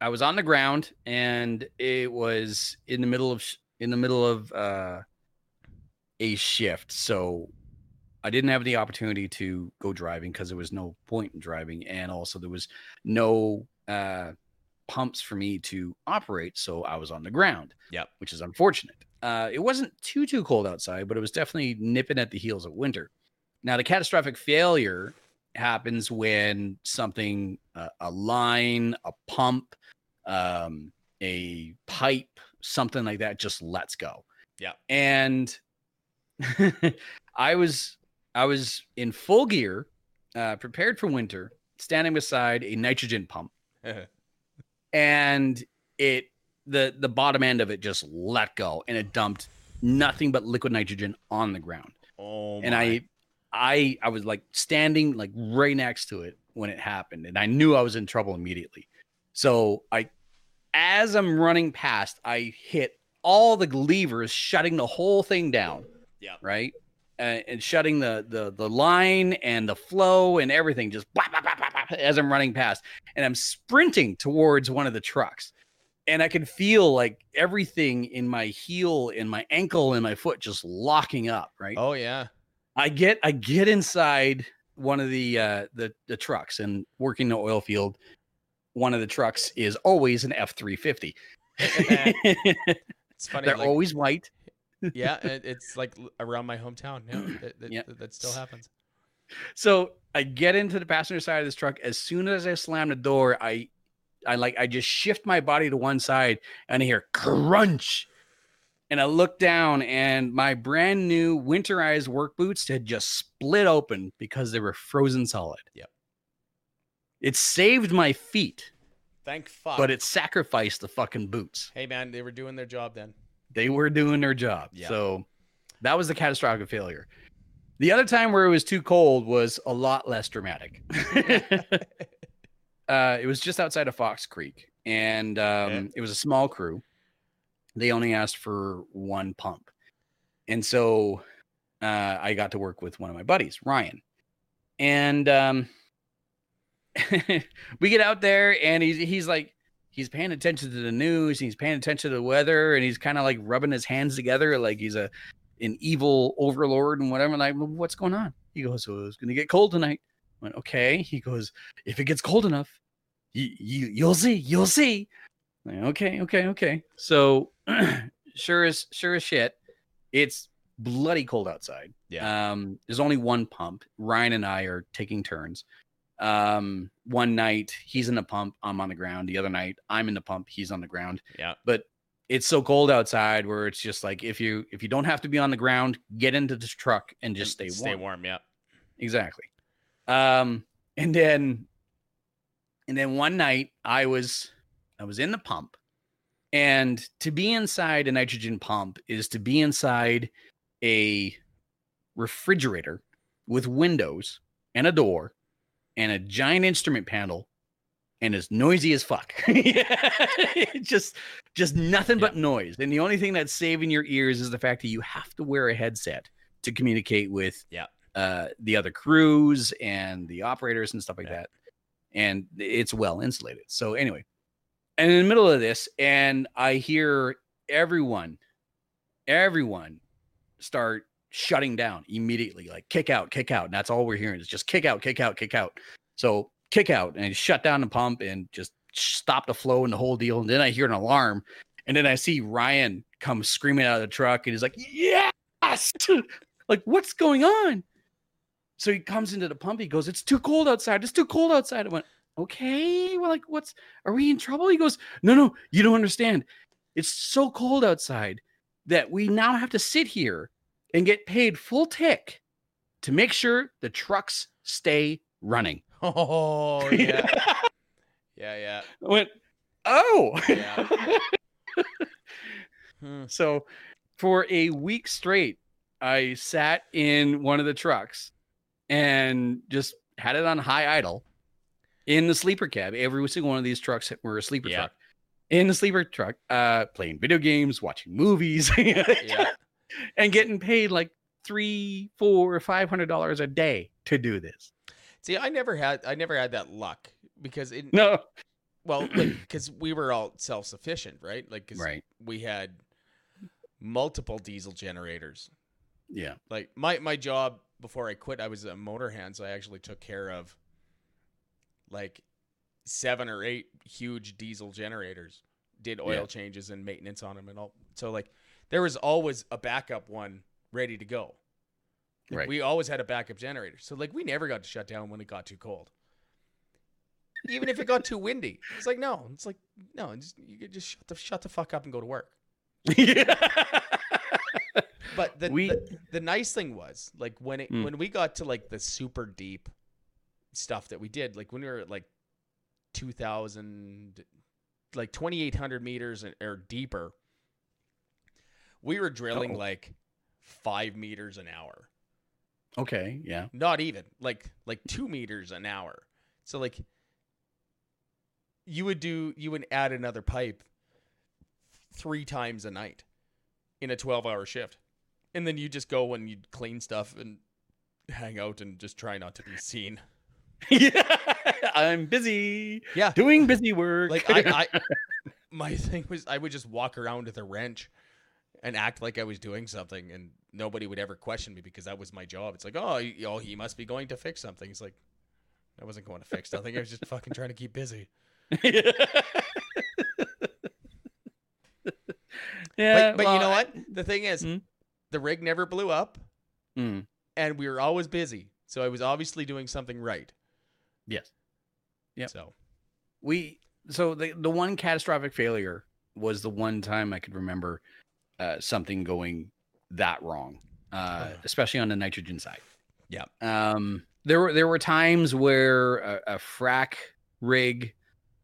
I was on the ground and it was in the middle of sh- in the middle of uh a shift. So I didn't have the opportunity to go driving because there was no point in driving and also there was no uh pumps for me to operate so I was on the ground. Yep. Which is unfortunate. Uh it wasn't too too cold outside, but it was definitely nipping at the heels of winter. Now the catastrophic failure happens when something uh, a line a pump um a pipe something like that just lets go Yeah. and i was i was in full gear uh prepared for winter standing beside a nitrogen pump and it the the bottom end of it just let go and it dumped nothing but liquid nitrogen on the ground oh, and my. I, I, I was like standing like right next to it when it happened, and I knew I was in trouble immediately. So I, as I'm running past, I hit all the levers, shutting the whole thing down. Yeah. Right. Uh, and shutting the, the the line and the flow and everything just blah, blah, blah, blah, blah, as I'm running past, and I'm sprinting towards one of the trucks, and I could feel like everything in my heel, in my ankle, and my foot just locking up. Right. Oh yeah. I get I get inside one of the uh the the trucks and working the oil field. One of the trucks is always an F three fifty. It's funny. They're like, always white. yeah, it, it's like around my hometown. Yeah, that, that, Yeah. that, that still happens. So I get into the passenger side of this truck. As soon as I slam the door, I I like I just shift my body to one side and I hear crunch. And I look down and my brand new winterized work boots had just split open because they were frozen solid. Yep. It saved my feet. Thank fuck. but it sacrificed the fucking boots. hey man, they were doing their job then. They were doing their job. Yeah. So that was the catastrophic failure. The other time where it was too cold was a lot less dramatic. uh, it was just outside of Fox Creek. and um, Okay. it was a small crew. They only asked for one pump, and so uh, I got to work with one of my buddies, Ryan, and um, we get out there, and he's he's like he's paying attention to the news, he's paying attention to the weather, and he's kind of like rubbing his hands together like he's a an evil overlord and whatever. Like, "Well, what's going on? He goes, "So it's gonna get cold tonight." I went, okay. He goes, if it gets cold enough, you, you you'll see, you'll see. Like, okay, okay, okay. So sure as sure as shit, it's bloody cold outside. Yeah. Um, there's only one pump. Ryan and I are taking turns. Um, one night he's in the pump, I'm on the ground. The other night I'm in the pump, he's on the ground. Yeah. But it's so cold outside where it's just like if you if you don't have to be on the ground, get into the truck and just stay warm. Stay warm. Yeah. Exactly. Um, and then and then one night I was I was in the pump, and to be inside a nitrogen pump is to be inside a refrigerator with windows and a door and a giant instrument panel and as noisy as fuck. just just nothing but noise. And the only thing that's saving your ears is the fact that you have to wear a headset to communicate with Yeah. uh the other crews and the operators and stuff like Yeah. that. And it's well insulated. So anyway, and in the middle of this, and I hear everyone, everyone start shutting down immediately, like kick out, kick out. And that's all we're hearing is just kick out, kick out, kick out. So kick out and shut down the pump and just stop the flow and the whole deal. And then I hear an alarm. And then I see Ryan come screaming out of the truck and he's like, Yes! like, what's going on? So he comes into the pump. He goes, It's too cold outside. It's too cold outside. I went, Okay. Well, like, what's are we in trouble? He goes, No, no, you don't understand. It's so cold outside that we now have to sit here and get paid full tick to make sure the trucks stay running. Oh yeah. yeah. Yeah. I went, oh. Yeah. Hmm. so for a week straight, I sat in one of the trucks and just had it on high idle in the sleeper cab. Every single one of these trucks were a sleeper Yeah. truck. In the sleeper truck, uh, playing video games, watching movies, Yeah. and getting paid like three, four, five hundred dollars a day to do this. See, I never had I never had that luck because it No, well because we were all self sufficient, right? Like 'cause right? we had multiple diesel generators. Yeah, Like my my job before I quit, I was a motor hand, so I actually took care of like seven or eight huge diesel generators. Did oil Yeah. changes and maintenance on them and all. So like there was always a backup one ready to go. Like, Right. We always had a backup generator. So like we never got to shut down when it got too cold. Even if it got too windy. It's like no, it's like no, just, you could just shut the shut the fuck up and go to work. But the, We- the the nice thing was like when it Mm. when we got to like the super deep stuff that we did, like when we were at like two thousand, like twenty eight hundred meters and- or deeper, we were drilling Uh-oh. like five meters an hour. Okay, yeah, Not even like like two meters an hour. So like you would do you would add another pipe three times a night in a twelve hour shift. And then you just go and you'd clean stuff and hang out and just try not to be seen. yeah. I'm busy. Yeah. doing busy work. Like I, I my thing was I would just walk around with a wrench and act like I was doing something and nobody would ever question me because that was my job. It's like, oh, he, oh, he must be going to fix something. It's like I wasn't going to fix nothing. I was just fucking trying to keep busy. yeah, but but you know what? The thing is, Hmm? the rig never blew up Mm, and we were always busy. So I was obviously doing something right. yes, Yeah. So we. So the the one catastrophic failure was the one time I could remember uh, something going that wrong, uh, Oh. especially on the nitrogen side. Yeah. Um, there were there were times where a, a frac rig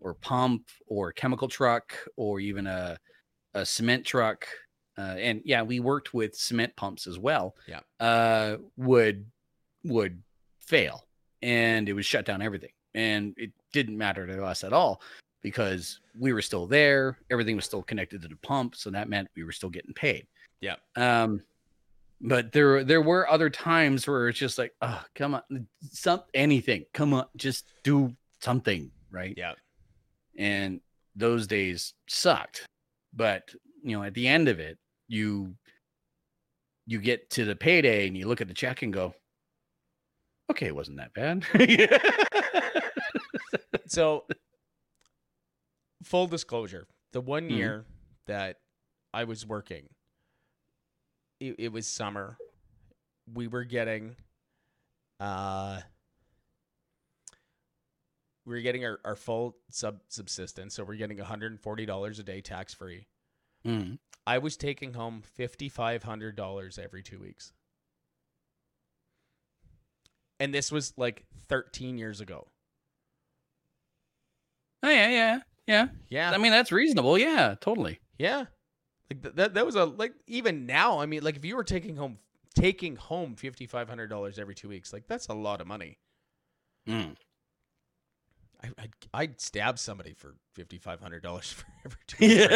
or pump or chemical truck or even a a cement truck uh, and yeah we worked with cement pumps as well Yeah. uh would would fail and it would shut down everything and it didn't matter to us at all because we were still there. Everything was still connected to the pump, so that meant we were still getting paid. Yeah. Um, but there there were other times where it's just like, oh, come on, some anything, come on, just do something, right? Yeah. And those days sucked, but you know, at the end of it, you you get to the payday and you look at the check and go, okay, it wasn't that bad. So, full disclosure, the one Mhm. year that I was working, it, it was summer. We were getting, uh, we were getting our, our full sub subsistence, so we're getting $140 a day tax free. Mm. I was taking home $5,500 every two weeks. And this was like 13 years ago. Oh yeah, yeah, yeah. Yeah. I mean, that's reasonable. Yeah, totally. Yeah. Like th- that that was a like even now, I mean, like if you were taking home taking home fifty five hundred dollars every two weeks, like that's a lot of money. Mm. I I'd, I'd stab somebody for fifty five hundred dollars for every two weeks.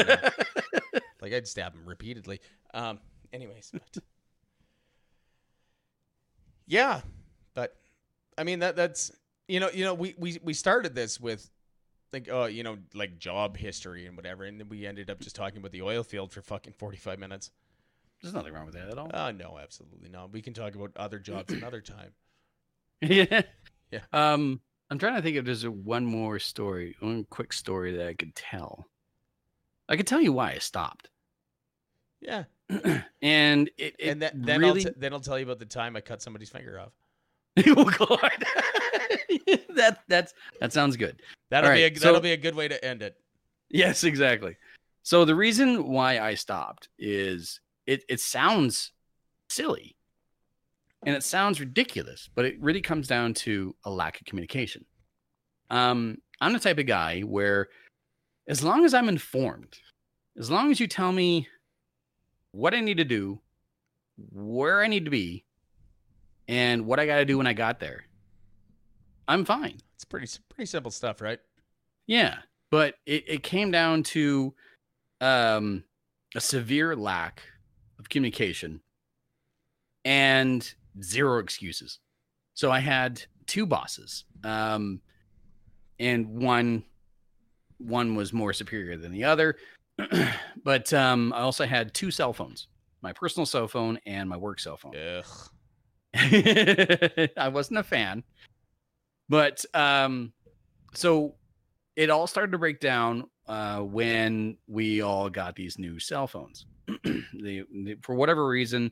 right Like I'd stab him repeatedly. Um anyways, but Yeah. But I mean that that's you know, you know, we we we started this with like oh, you know, like job history and whatever, and then we ended up just talking about the oil field for fucking forty five minutes. There's nothing wrong with that at all. Uh no, absolutely not. We can talk about other jobs another time. yeah. Yeah. Um, I'm trying to think if there's one more story, one quick story that I could tell. I could tell you why I stopped. Yeah. and it, it and that, then really I'll t- then I'll tell you about the time I cut somebody's finger off. oh god that that's that sounds good. That'll All be a that'll so- be a good way to end it. yes exactly. So the reason why i stopped is it it sounds silly and it sounds ridiculous but it really comes down to a lack of communication. Um i'm the type of guy where as long as i'm informed as long as you tell me what i need to do where i need to be and what i got to do when i got there i'm fine It's pretty pretty simple stuff, right? yeah, but it, it came down to um, a severe lack of communication and zero excuses. So I had two bosses, um, and one one was more superior than the other. but um, I also had two cell phones: my personal cell phone and my work cell phone. Ugh. I wasn't a fan. But um so it all started to break down uh when we all got these new cell phones. they, they- for whatever reason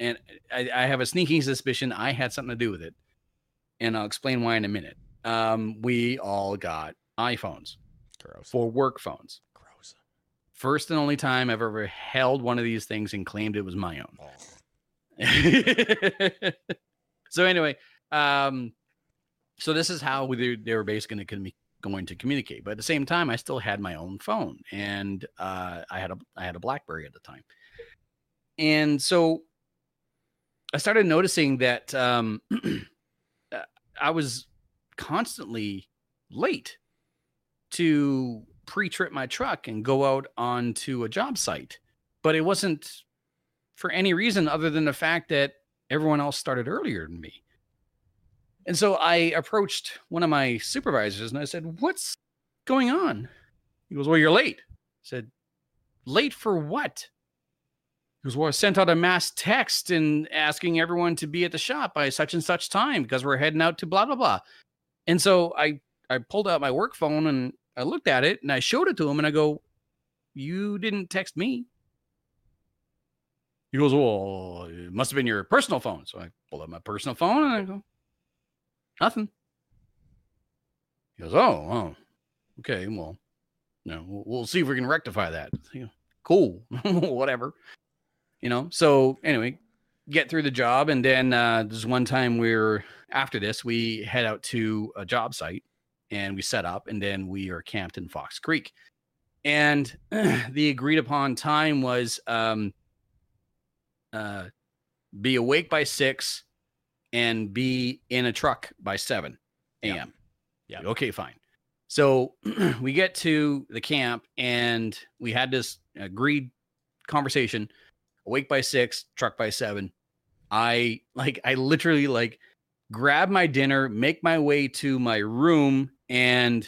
and I, I have a sneaking suspicion I had something to do with it. And I'll explain why in a minute. Um we all got iPhones Gross. for work phones. Gross. First and only time I've ever held one of these things and claimed it was my own. Oh. so anyway, um, so this is how they were basically going to going to communicate. But at the same time, I still had my own phone, and uh, I had a I had a BlackBerry at the time, and so I started noticing that um, uh, I was constantly late to pre-trip my truck and go out onto a job site, but it wasn't for any reason other than the fact that everyone else started earlier than me. And so I approached one of my supervisors and I said, What's going on? He goes, Well, you're late. I said, Late for what? He goes, Well, I sent out a mass text and asking everyone to be at the shop by such and such time because we're heading out to blah blah blah. And so I I pulled out my work phone and I looked at it and I showed it to him and I go, You didn't text me. He goes, Well, it must have been your personal phone. So I pulled up my personal phone and I go, Nothing. He goes, Oh, oh, okay. Well, you know, we'll, we'll see if we can rectify that. Cool, whatever. You know, so anyway, get through the job. And then uh, there's one time we are after this, we head out to a job site and we set up, and then we are camped in Fox Creek. And the agreed upon time was um, uh, be awake by six and be in a truck by 7 a.m. Yeah. yeah. Okay, fine. So we get to the camp and we had this agreed conversation. Awake by six, truck by seven. I like I literally like grab my dinner, make my way to my room and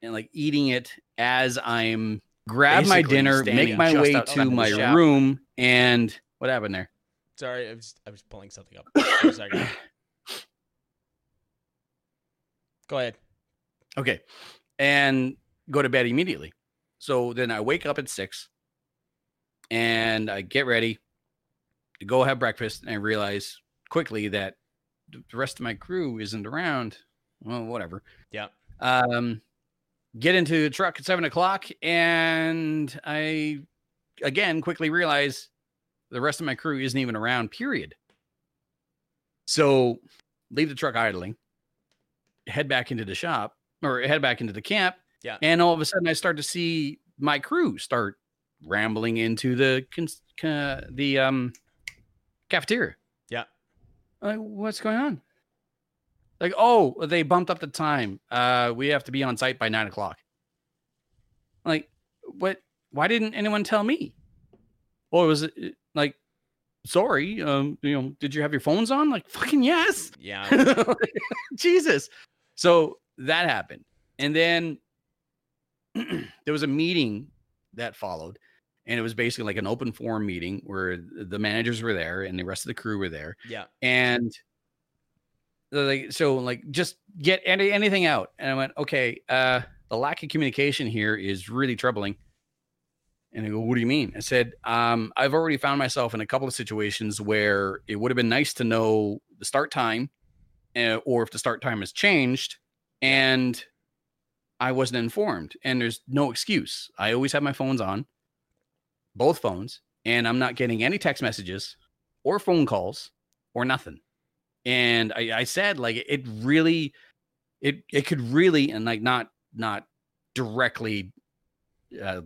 and like eating it as I'm grab my dinner, make my way to my shop. room and what happened there? Sorry, I was I was pulling something up. Go ahead. Okay. And go to bed immediately. So then I wake up at six and I get ready to go have breakfast. And I realize quickly that the rest of my crew isn't around. Well, whatever. Yeah. Um, get into the truck at seven o'clock. And I, again, quickly realize the rest of my crew isn't even around, period. So leave the truck idling, head back into the shop or head back into the camp. Yeah. And all of a sudden, I start to see my crew start rambling into the cons- ca- the um cafeteria. Yeah. Like, what's going on? Like, oh, they bumped up the time. Uh, we have to be on site by nine o'clock. Like, what? Why didn't anyone tell me? Or was it uh, sorry, um, you know, did you have your phones on? Like, fucking yes. Yeah. Jesus. So that happened. And then there was a meeting that followed. And it was basically like an open forum meeting where the managers were there and the rest of the crew were there. Yeah. And like, so like just get any, anything out. And I went, okay, uh, the lack of communication here is really troubling. And I go, what do you mean? I said, um, I've already found myself in a couple of situations where it would have been nice to know the start time uh, or if the start time has changed and I wasn't informed and there's no excuse. I always have my phones on, both phones, and I'm not getting any text messages or phone calls or nothing. And I, I said like it really it it could really and like not not directly uh,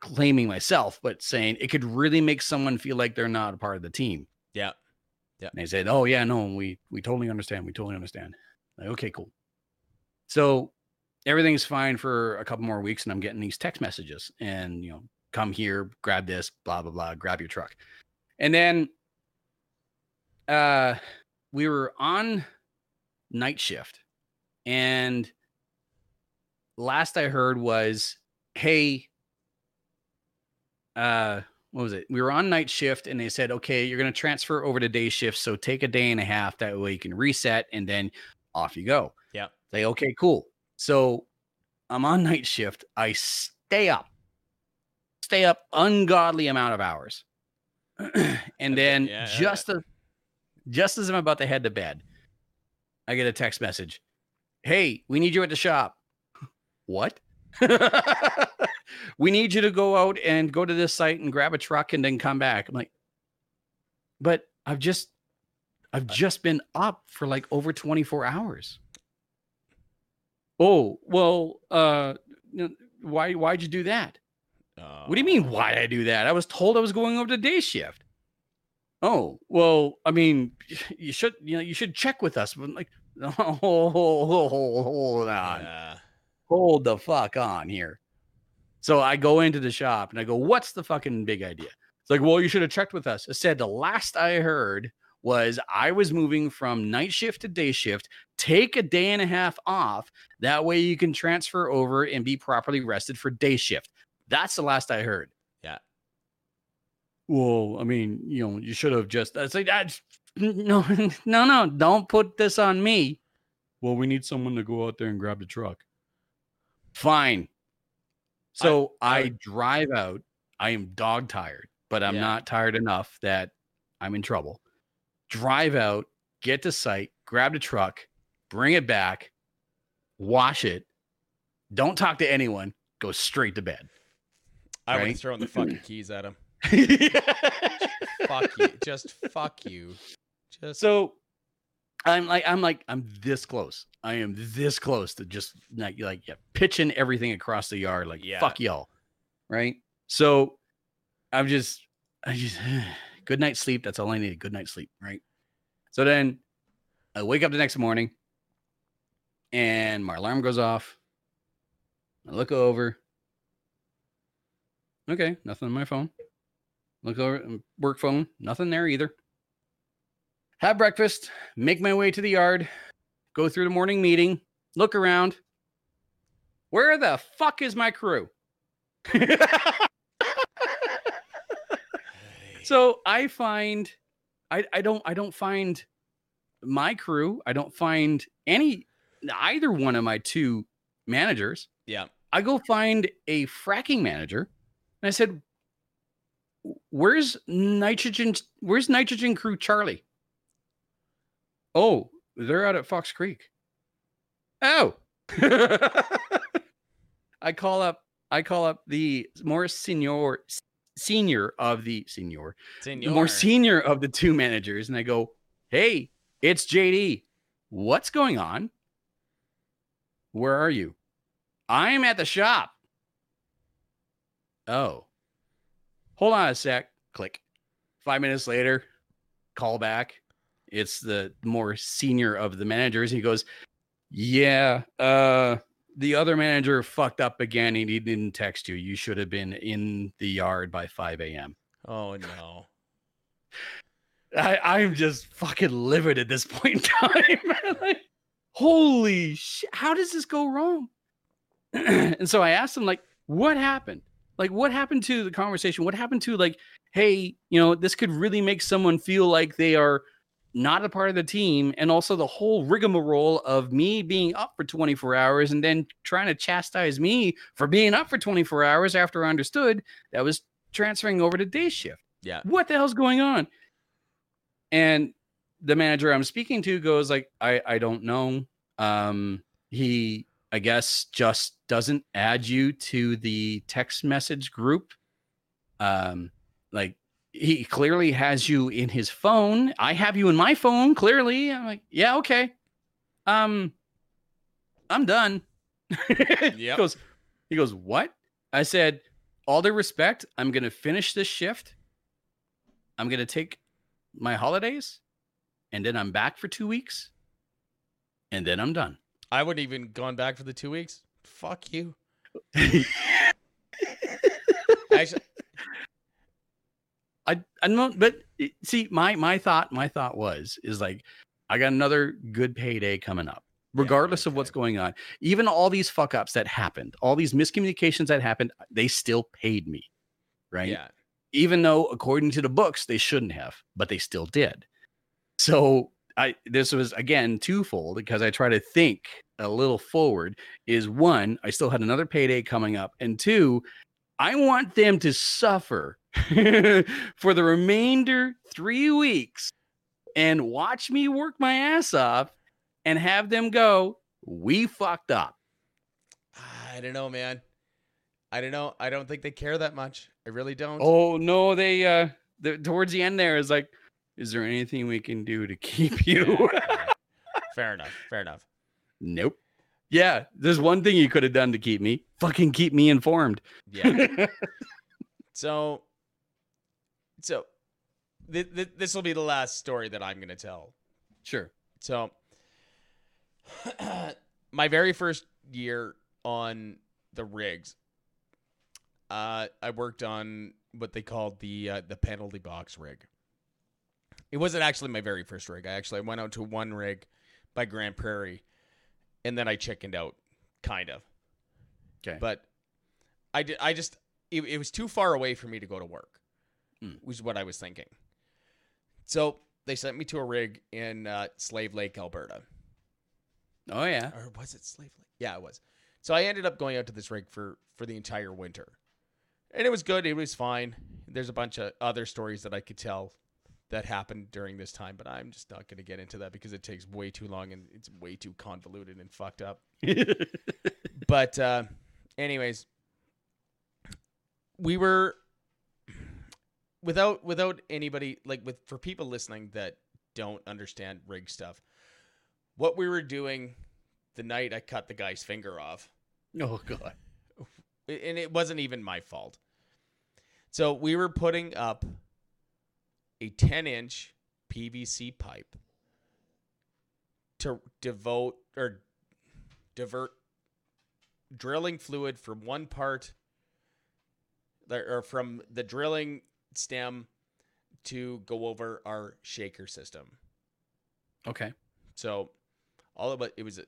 claiming myself, but saying it could really make someone feel like they're not a part of the team. Yeah. And they said, "Oh yeah, no, we we totally understand. We totally understand." Like, okay, cool. So everything's fine for a couple more weeks, and I'm getting these text messages, and you know, come here, grab this, blah blah blah, grab your truck, and then uh, we were on night shift, and last I heard was, "Hey, uh." what was it? We were on night shift and they said, okay, you're going to transfer over to day shift. So take a day and a half. That way you can reset and then off you go. Yeah. Say, okay, cool. So I'm on night shift. I stay up, stay up ungodly amount of hours. and then yeah, yeah, just, as just as I'm about to head to bed, I get a text message. Hey, we need you at the shop. What? we need you to go out and go to this site and grab a truck and then come back. I'm like, but I've just, I've just been up for like over 24 hours. Oh, well, uh, why, why'd you do that? What do you mean? Why'd I do that? I was told I was going over to day shift. Oh, well, I mean, you should, you know, you should check with us. But like, hold, hold, hold, hold on Yeah. Hold the fuck on here. So I go into the shop and I go, what's the fucking big idea? It's like, well, you should have checked with us. I said the last I heard was I was moving from night shift to day shift. Take a day and a half off. That way you can transfer over and be properly rested for day shift. That's the last I heard. Yeah. Well, I mean, you know, you should have just. I say, that's no, no, no. Don't put this on me. Well, we need someone to go out there and grab the truck. Fine. So I, I would- drive out. I am dog tired, but I'm Yeah. not tired enough that I'm in trouble. Drive out, get to site, grab the truck, bring it back, wash it. Don't talk to anyone. Go straight to bed. I Right? thrown the fucking keys at him. Fuck you. Just fuck you. Just So I'm like, I'm like, I'm this close. I am this close to just like, like yeah, pitching everything across the yard. Like, Yeah. fuck y'all. Right. So I'm just, I just, good night's sleep. That's all I need. Good night's sleep. Right. So then I wake up the next morning and my alarm goes off. I look over. Okay, nothing on my phone. Look over um, work phone, nothing there either. Have breakfast, make my way to the yard, go through the morning meeting, look around. Where the fuck is my crew? so I find I, I don't I don't find my crew. I don't find any either one of my two managers. Yeah. I go find a fracking manager and I said, Where's nitrogen where's nitrogen crew Charlie? Oh, they're out at Fox Creek. Oh. I call up I call up the more senior senior of the senior, Senor. the more senior of the two managers, and I go, "Hey, it's JD. What's going on? Where are you? I'm at the shop. Oh, hold on a sec. Click. Five minutes later, call back. It's the more senior of the managers. He goes, "Yeah, uh." the other manager fucked up again and he didn't text you. You should have been in the yard by 5 a.m. Oh no. I, I'm just fucking livid at this point in time. like, holy shit, how does this go wrong? and so I asked him, like, what happened? Like, what happened to the conversation? What happened to, like, hey, you know, this could really make someone feel like they are not a part of the team, and also the whole rigmarole of me being up for 24 hours and then trying to chastise me for being up for 24 hours after I understood that was transferring over to day shift. Yeah. What the hell's going on? And the manager I'm speaking to goes like, I I don't know. Um, he I guess just doesn't add you to the text message group. Um, like he clearly has you in his phone. I have you in my phone, clearly. I'm like, yeah, okay. Um, I'm done. he goes, he goes, what? I said, all due respect, I'm gonna finish this shift. I'm gonna take my holidays, and then I'm back for two weeks, and then I'm done. I wouldn't even gone back for the two weeks. Fuck you. Actually, I I don't but eh, see my my thought my thought was is like I got another good payday coming up regardless of what's going on. Even all these fuck ups that happened all these miscommunications that happened they still paid me right? Yeah. even though according to the books they shouldn't have but they still did. So i this was again twofold because i try to think a little forward is one i still had another payday coming up and two i want them to suffer for the remainder three weeks and watch me work my ass off and have them go we fucked up I don't know, man. I don't know. I don't think they care that much. I really don't. oh no they uh the, towards the end there is like is there anything we can do to keep you. Fair enough. Fair enough. Nope. Yeah, there's one thing you could have done to keep me. Fucking keep me informed. Yeah. So, so th- th- this will be the last story that I'm going to tell. sure. So, my very first year on the rigs, uh, I worked on what they called the uh, the penalty box rig. It wasn't actually my very first rig. I actually went out to one rig by Grande Prairie, and then I chickened out, kind of. Okay. But I did. I just it, it was too far away for me to go to work. Hmm. Was what I was thinking. So they sent me to a rig in uh, Slave Lake, Alberta Oh yeah. or was it Slave Lake? Yeah, it was. So I ended up going out to this rig for for the entire winter, and it was good. It was fine. There's a bunch of other stories that I could tell that happened during this time, but I'm just not going to get into that because it takes way too long and it's way too convoluted and fucked up. But uh, anyways, we were without without anybody like with for people listening that don't understand rig stuff. What we were doing the night I cut the guy's finger off, oh god. and it wasn't even my fault. So we were putting up a 10 inch PVC pipe to devote or divert drilling fluid from one part or from the drilling stem to go over our shaker system. Okay. So all of it, it was, a,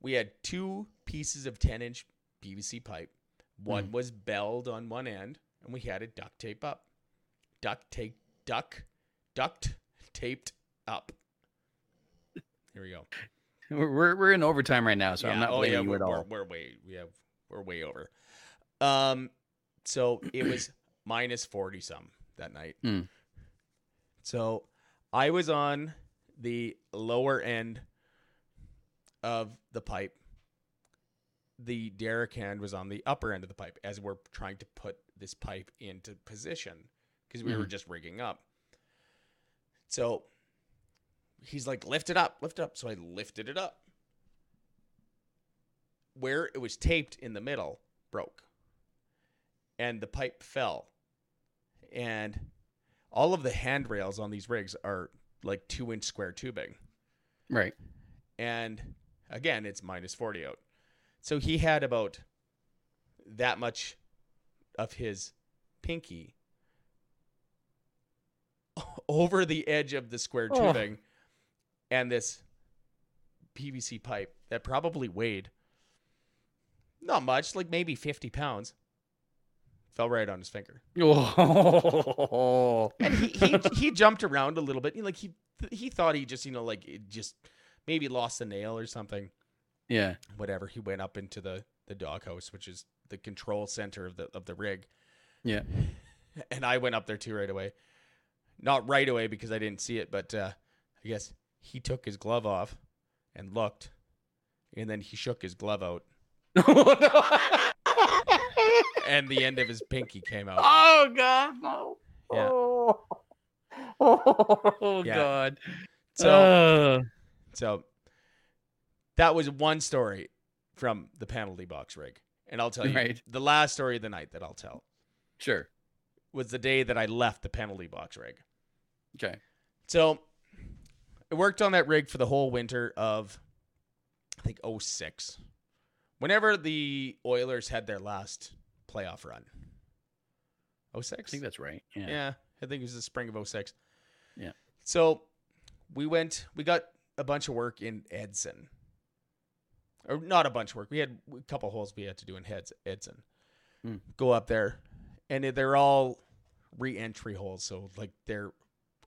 we had two pieces of 10 inch PVC pipe. One was belled on one end, and we had it duct tape up. Duct tape, duck, duct taped up. Here we go. We're we're, we're in overtime right now, so I'm not oh, blaming yeah, you at all. We're, we're way, we have, we're way over. Um, so it was minus 40 some that night. Hmm. So I was on the lower end of the pipe. The derrick hand was on the upper end of the pipe as we're trying to put this pipe into position because we were Mhm. just rigging up. So he's like, lift it up, lift it up. So I lifted it up. Where it was taped in the middle broke and the pipe fell. And all of the handrails on these rigs are like two inch square tubing. Right. And again, it's minus 40 out. So he had about that much of his pinky over the edge of the square Oh. tubing and this PVC pipe that probably weighed not much, like maybe 50 pounds, fell right on his finger. Oh. And he, he, he jumped around a little bit. Like he he thought he just, you know, like it just maybe lost a nail or something. yeah. whatever he went up into the the doghouse which is the control center of the of the rig Yeah. and i went up there too right away not right away because i didn't see it but uh i guess he took his glove off and looked and then he shook his glove out and the end of his pinky came out oh God, no. Yeah. Oh, oh Yeah. God. so Uh, so that was one story from the penalty box rig and i'll tell you Right. the last story of the night that i'll tell sure. was the day that i left the penalty box rig Okay. So I worked on that rig for the whole winter of I think 06. Whenever the Oilers had their last playoff run. 06? I think that's right. Yeah. yeah. I think it was the spring of 06. Yeah. So we went we got a bunch of work in Edson. Or not a bunch of work. We had a couple holes we had to do in Heads Edson. Hmm. Go up there and they're all re-entry holes, so like they're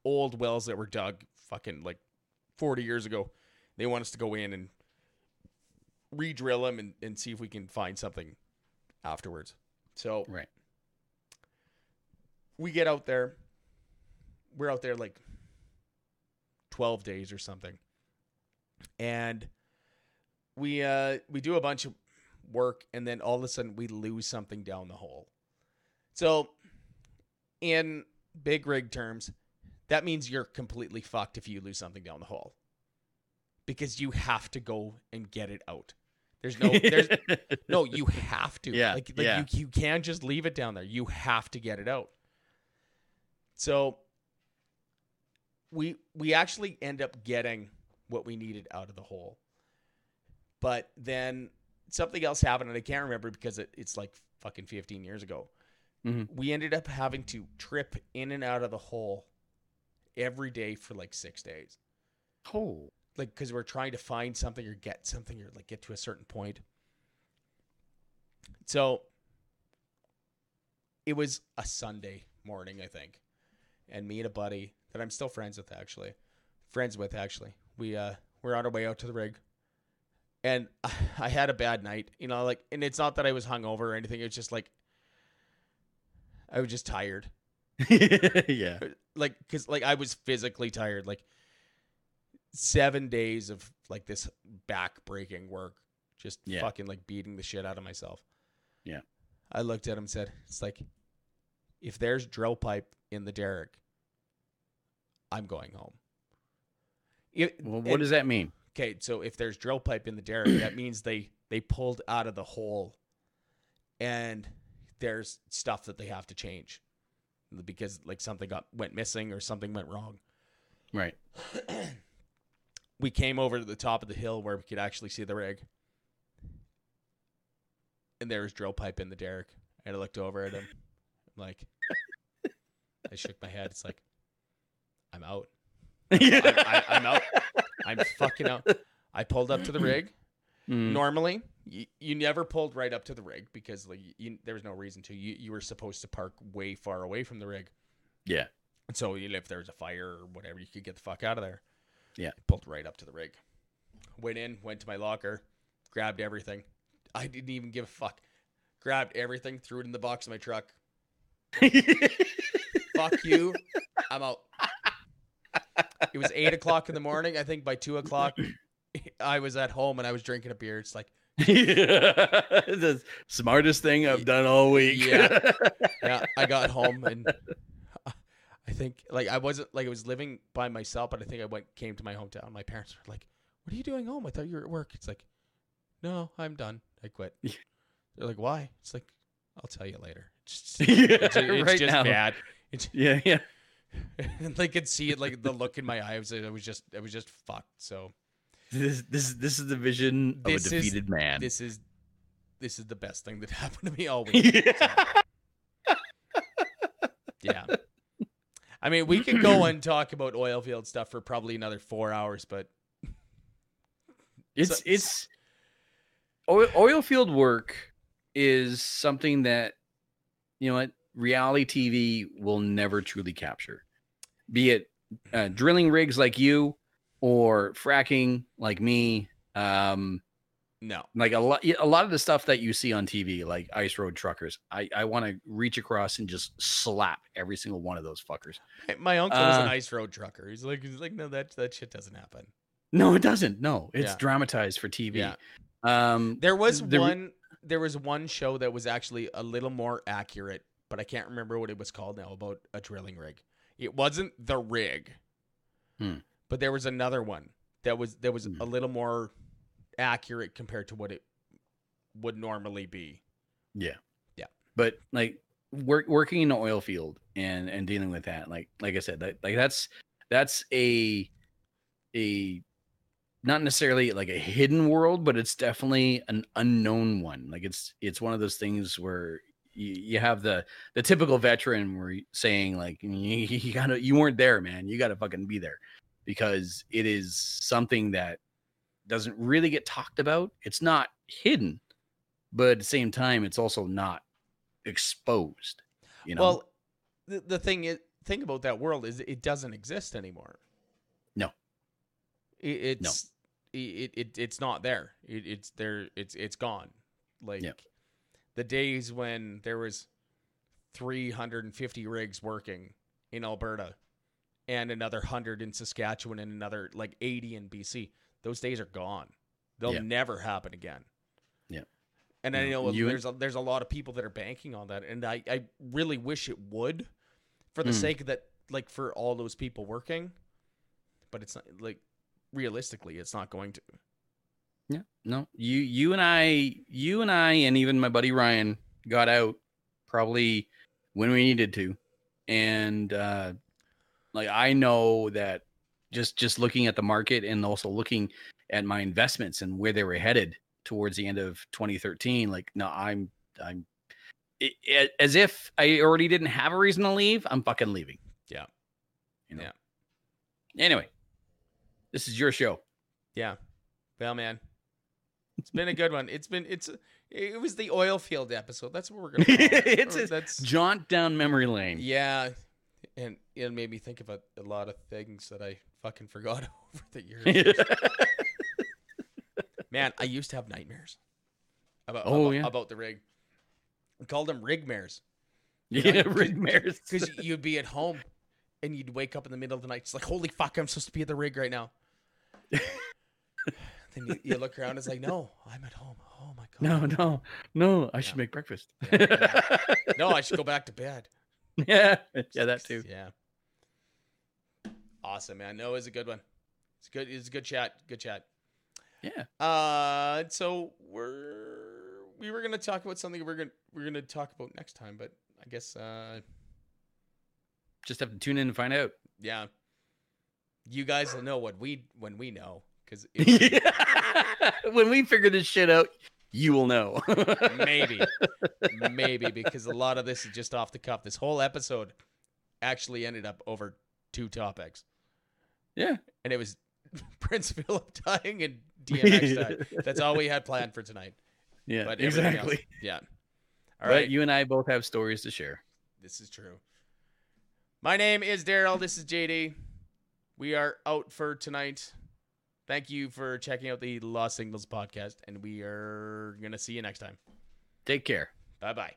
old wells that were dug fucking like 40 years ago. They want us to go in and re-drill them and, and see if we can find something afterwards. So Right. we get out there. We're out there like 12 days or something. And we uh we do a bunch of work and then all of a sudden we lose something down the hole. So in big rig terms, that means you're completely fucked if you lose something down the hole. Because you have to go and get it out. There's no there's no, you have to. Yeah, Like, like yeah. you, you can't just leave it down there. You have to get it out. So we we actually end up getting what we needed out of the hole. But then something else happened, and I can't remember because it, it's like fucking 15 years ago. Mhm. We ended up having to trip in and out of the hole every day for like six days Oh. Like because we're trying to find something or get something or like get to a certain point. So it was a Sunday morning, I think, and me and a buddy that I'm still friends with actually, friends with actually. We uh we're on our way out to the rig, and I had a bad night, you know, like, and it's not that I was hungover or anything. It's just like I was just tired yeah. like because like i was physically tired like seven days of like this back breaking work just Yeah. fucking like beating the shit out of myself Yeah. i looked at him and said it's like if there's drill pipe in the derrick i'm going home It- Well, what and- does that mean? okay so if there's drill pipe in the derrick that means they they pulled out of the hole and there's stuff that they have to change because like something got went missing or something went wrong Right. we came over to the top of the hill where we could actually see the rig and there was drill pipe in the derrick. And I looked over at him, I'm like, I shook my head. It's like, I'm out. I'm, I, I'm out. I'm fucking out. I pulled up to the rig. Mm. Normally, you, you never pulled right up to the rig because like you, there was no reason to. You you were supposed to park way far away from the rig. Yeah. And so you know, if there was a fire or whatever, you could get the fuck out of there. Yeah. Pulled right up to the rig. Went in, went to my locker, grabbed everything. I didn't even give a fuck. Grabbed everything, threw it in the box of my truck. Fuck you. I'm out. It was eight o'clock in the morning. I think by two o'clock, I was at home and I was drinking a beer. It's like, the smartest thing I've done all week. Yeah. yeah, I got home and I think like I wasn't like I was living by myself, but I think I went came to my hometown. My parents were like, "What are you doing home? I thought you were at work." It's like, "No, I'm done. I quit." Yeah. They're like, "Why?" It's like, "I'll tell you later." It's just, Yeah, it's, it's right just now. bad. It's, Yeah, yeah. and they could see it like the look in my eyes. I was just I was just fucked. So This this this is the vision of This a is- defeated man. this is this is the best thing that happened to me all week. yeah. I mean, we could go and talk about oil field stuff for probably another four hours, but It's So- it's oil, oil field work is something that you know what reality TV will never truly capture. Be it uh, drilling rigs like you or fracking like me. Um, no. like a lot a lot of the stuff that you see on TV, like ice road truckers. I I want to reach across and just slap every single one of those fuckers. My uncle was an Uh, ice road trucker. He's like, he's like, no, that that shit doesn't happen. No, it doesn't. No, it's Yeah. dramatized for TV. Yeah. Um, There was The one. There was one show that was actually a little more accurate, but I can't remember what it was called now about a drilling rig. It wasn't the rig, Hmm. but there was another one that was that was Hmm. a little more accurate compared to what it would normally be. Yeah. Yeah. But like work working in the oil field and and dealing with that, like like I said, that like that's that's a a not necessarily like a hidden world, but it's definitely an unknown one. Like it's it's one of those things where you, you have the the typical veteran where saying like you, you gotta you weren't there, man. You gotta fucking be there because it is something that doesn't really get talked about. It's not hidden, but at the same time, it's also not exposed. You know, Well, the, the thing is, thing about that world is it doesn't exist anymore. No. It, No. it's it, it it's not there. It, it's there. It's it's gone. Like the days when there was 350 rigs working in Alberta and another 100 in Saskatchewan and another like 80 in BC. Those days are gone. They'll Yeah. never happen again. Yeah. And I know you- there's a, there's a lot of people that are banking on that and I, I really wish it would for the Mm. sake of that like for all those people working. But it's not like realistically it's not going to. yeah, no, you you and I, you and I, and even my buddy Ryan got out probably when we needed to, and uh like I know that just just looking at the market and also looking at my investments and where they were headed towards the end of 2013 like no i'm i'm it, it- as if i already didn't have a reason to leave i'm fucking leaving Yeah. you know? Yeah. anyway this is your show Yeah. Well, man, it's been a good one. It's been it's it was the oil field episode. That's what we're gonna. It's Or that's jaunt down memory lane yeah, and it made me think about a lot of things that I fucking forgot over the years. man, I used to have nightmares about Oh, about, yeah. about the rig. We called them rig mares yeah know, rig mares because you'd be at home and you'd wake up in the middle of the night. It's like, holy fuck, I'm supposed to be at the rig right now. then you, you look around. It's like, no, I'm at home. Oh my god. no no no i should make breakfast Yeah, no, I should go back to bed. yeah yeah that too Yeah. Awesome, man. No, it was a good one. It's good. It's a good chat. Good chat. yeah Uh, so we're we were gonna talk about something we're gonna we're gonna talk about next time, but I guess uh, just have to tune in and find out yeah, you guys will know what we when we know because when we figure this shit out you will know. maybe, maybe because a lot of this is just off the cuff. This whole episode actually ended up over two topics, yeah. and it was Prince Philip dying and DMX dying. That's all we had planned for tonight. Yeah, But everything else- exactly. yeah. All right. right, you and I both have stories to share. This is true. My name is Daryl. This is JD. We are out for tonight. Thank you for checking out the Lost Signals podcast, and we are going to see you next time. Take care. Bye bye.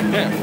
Thank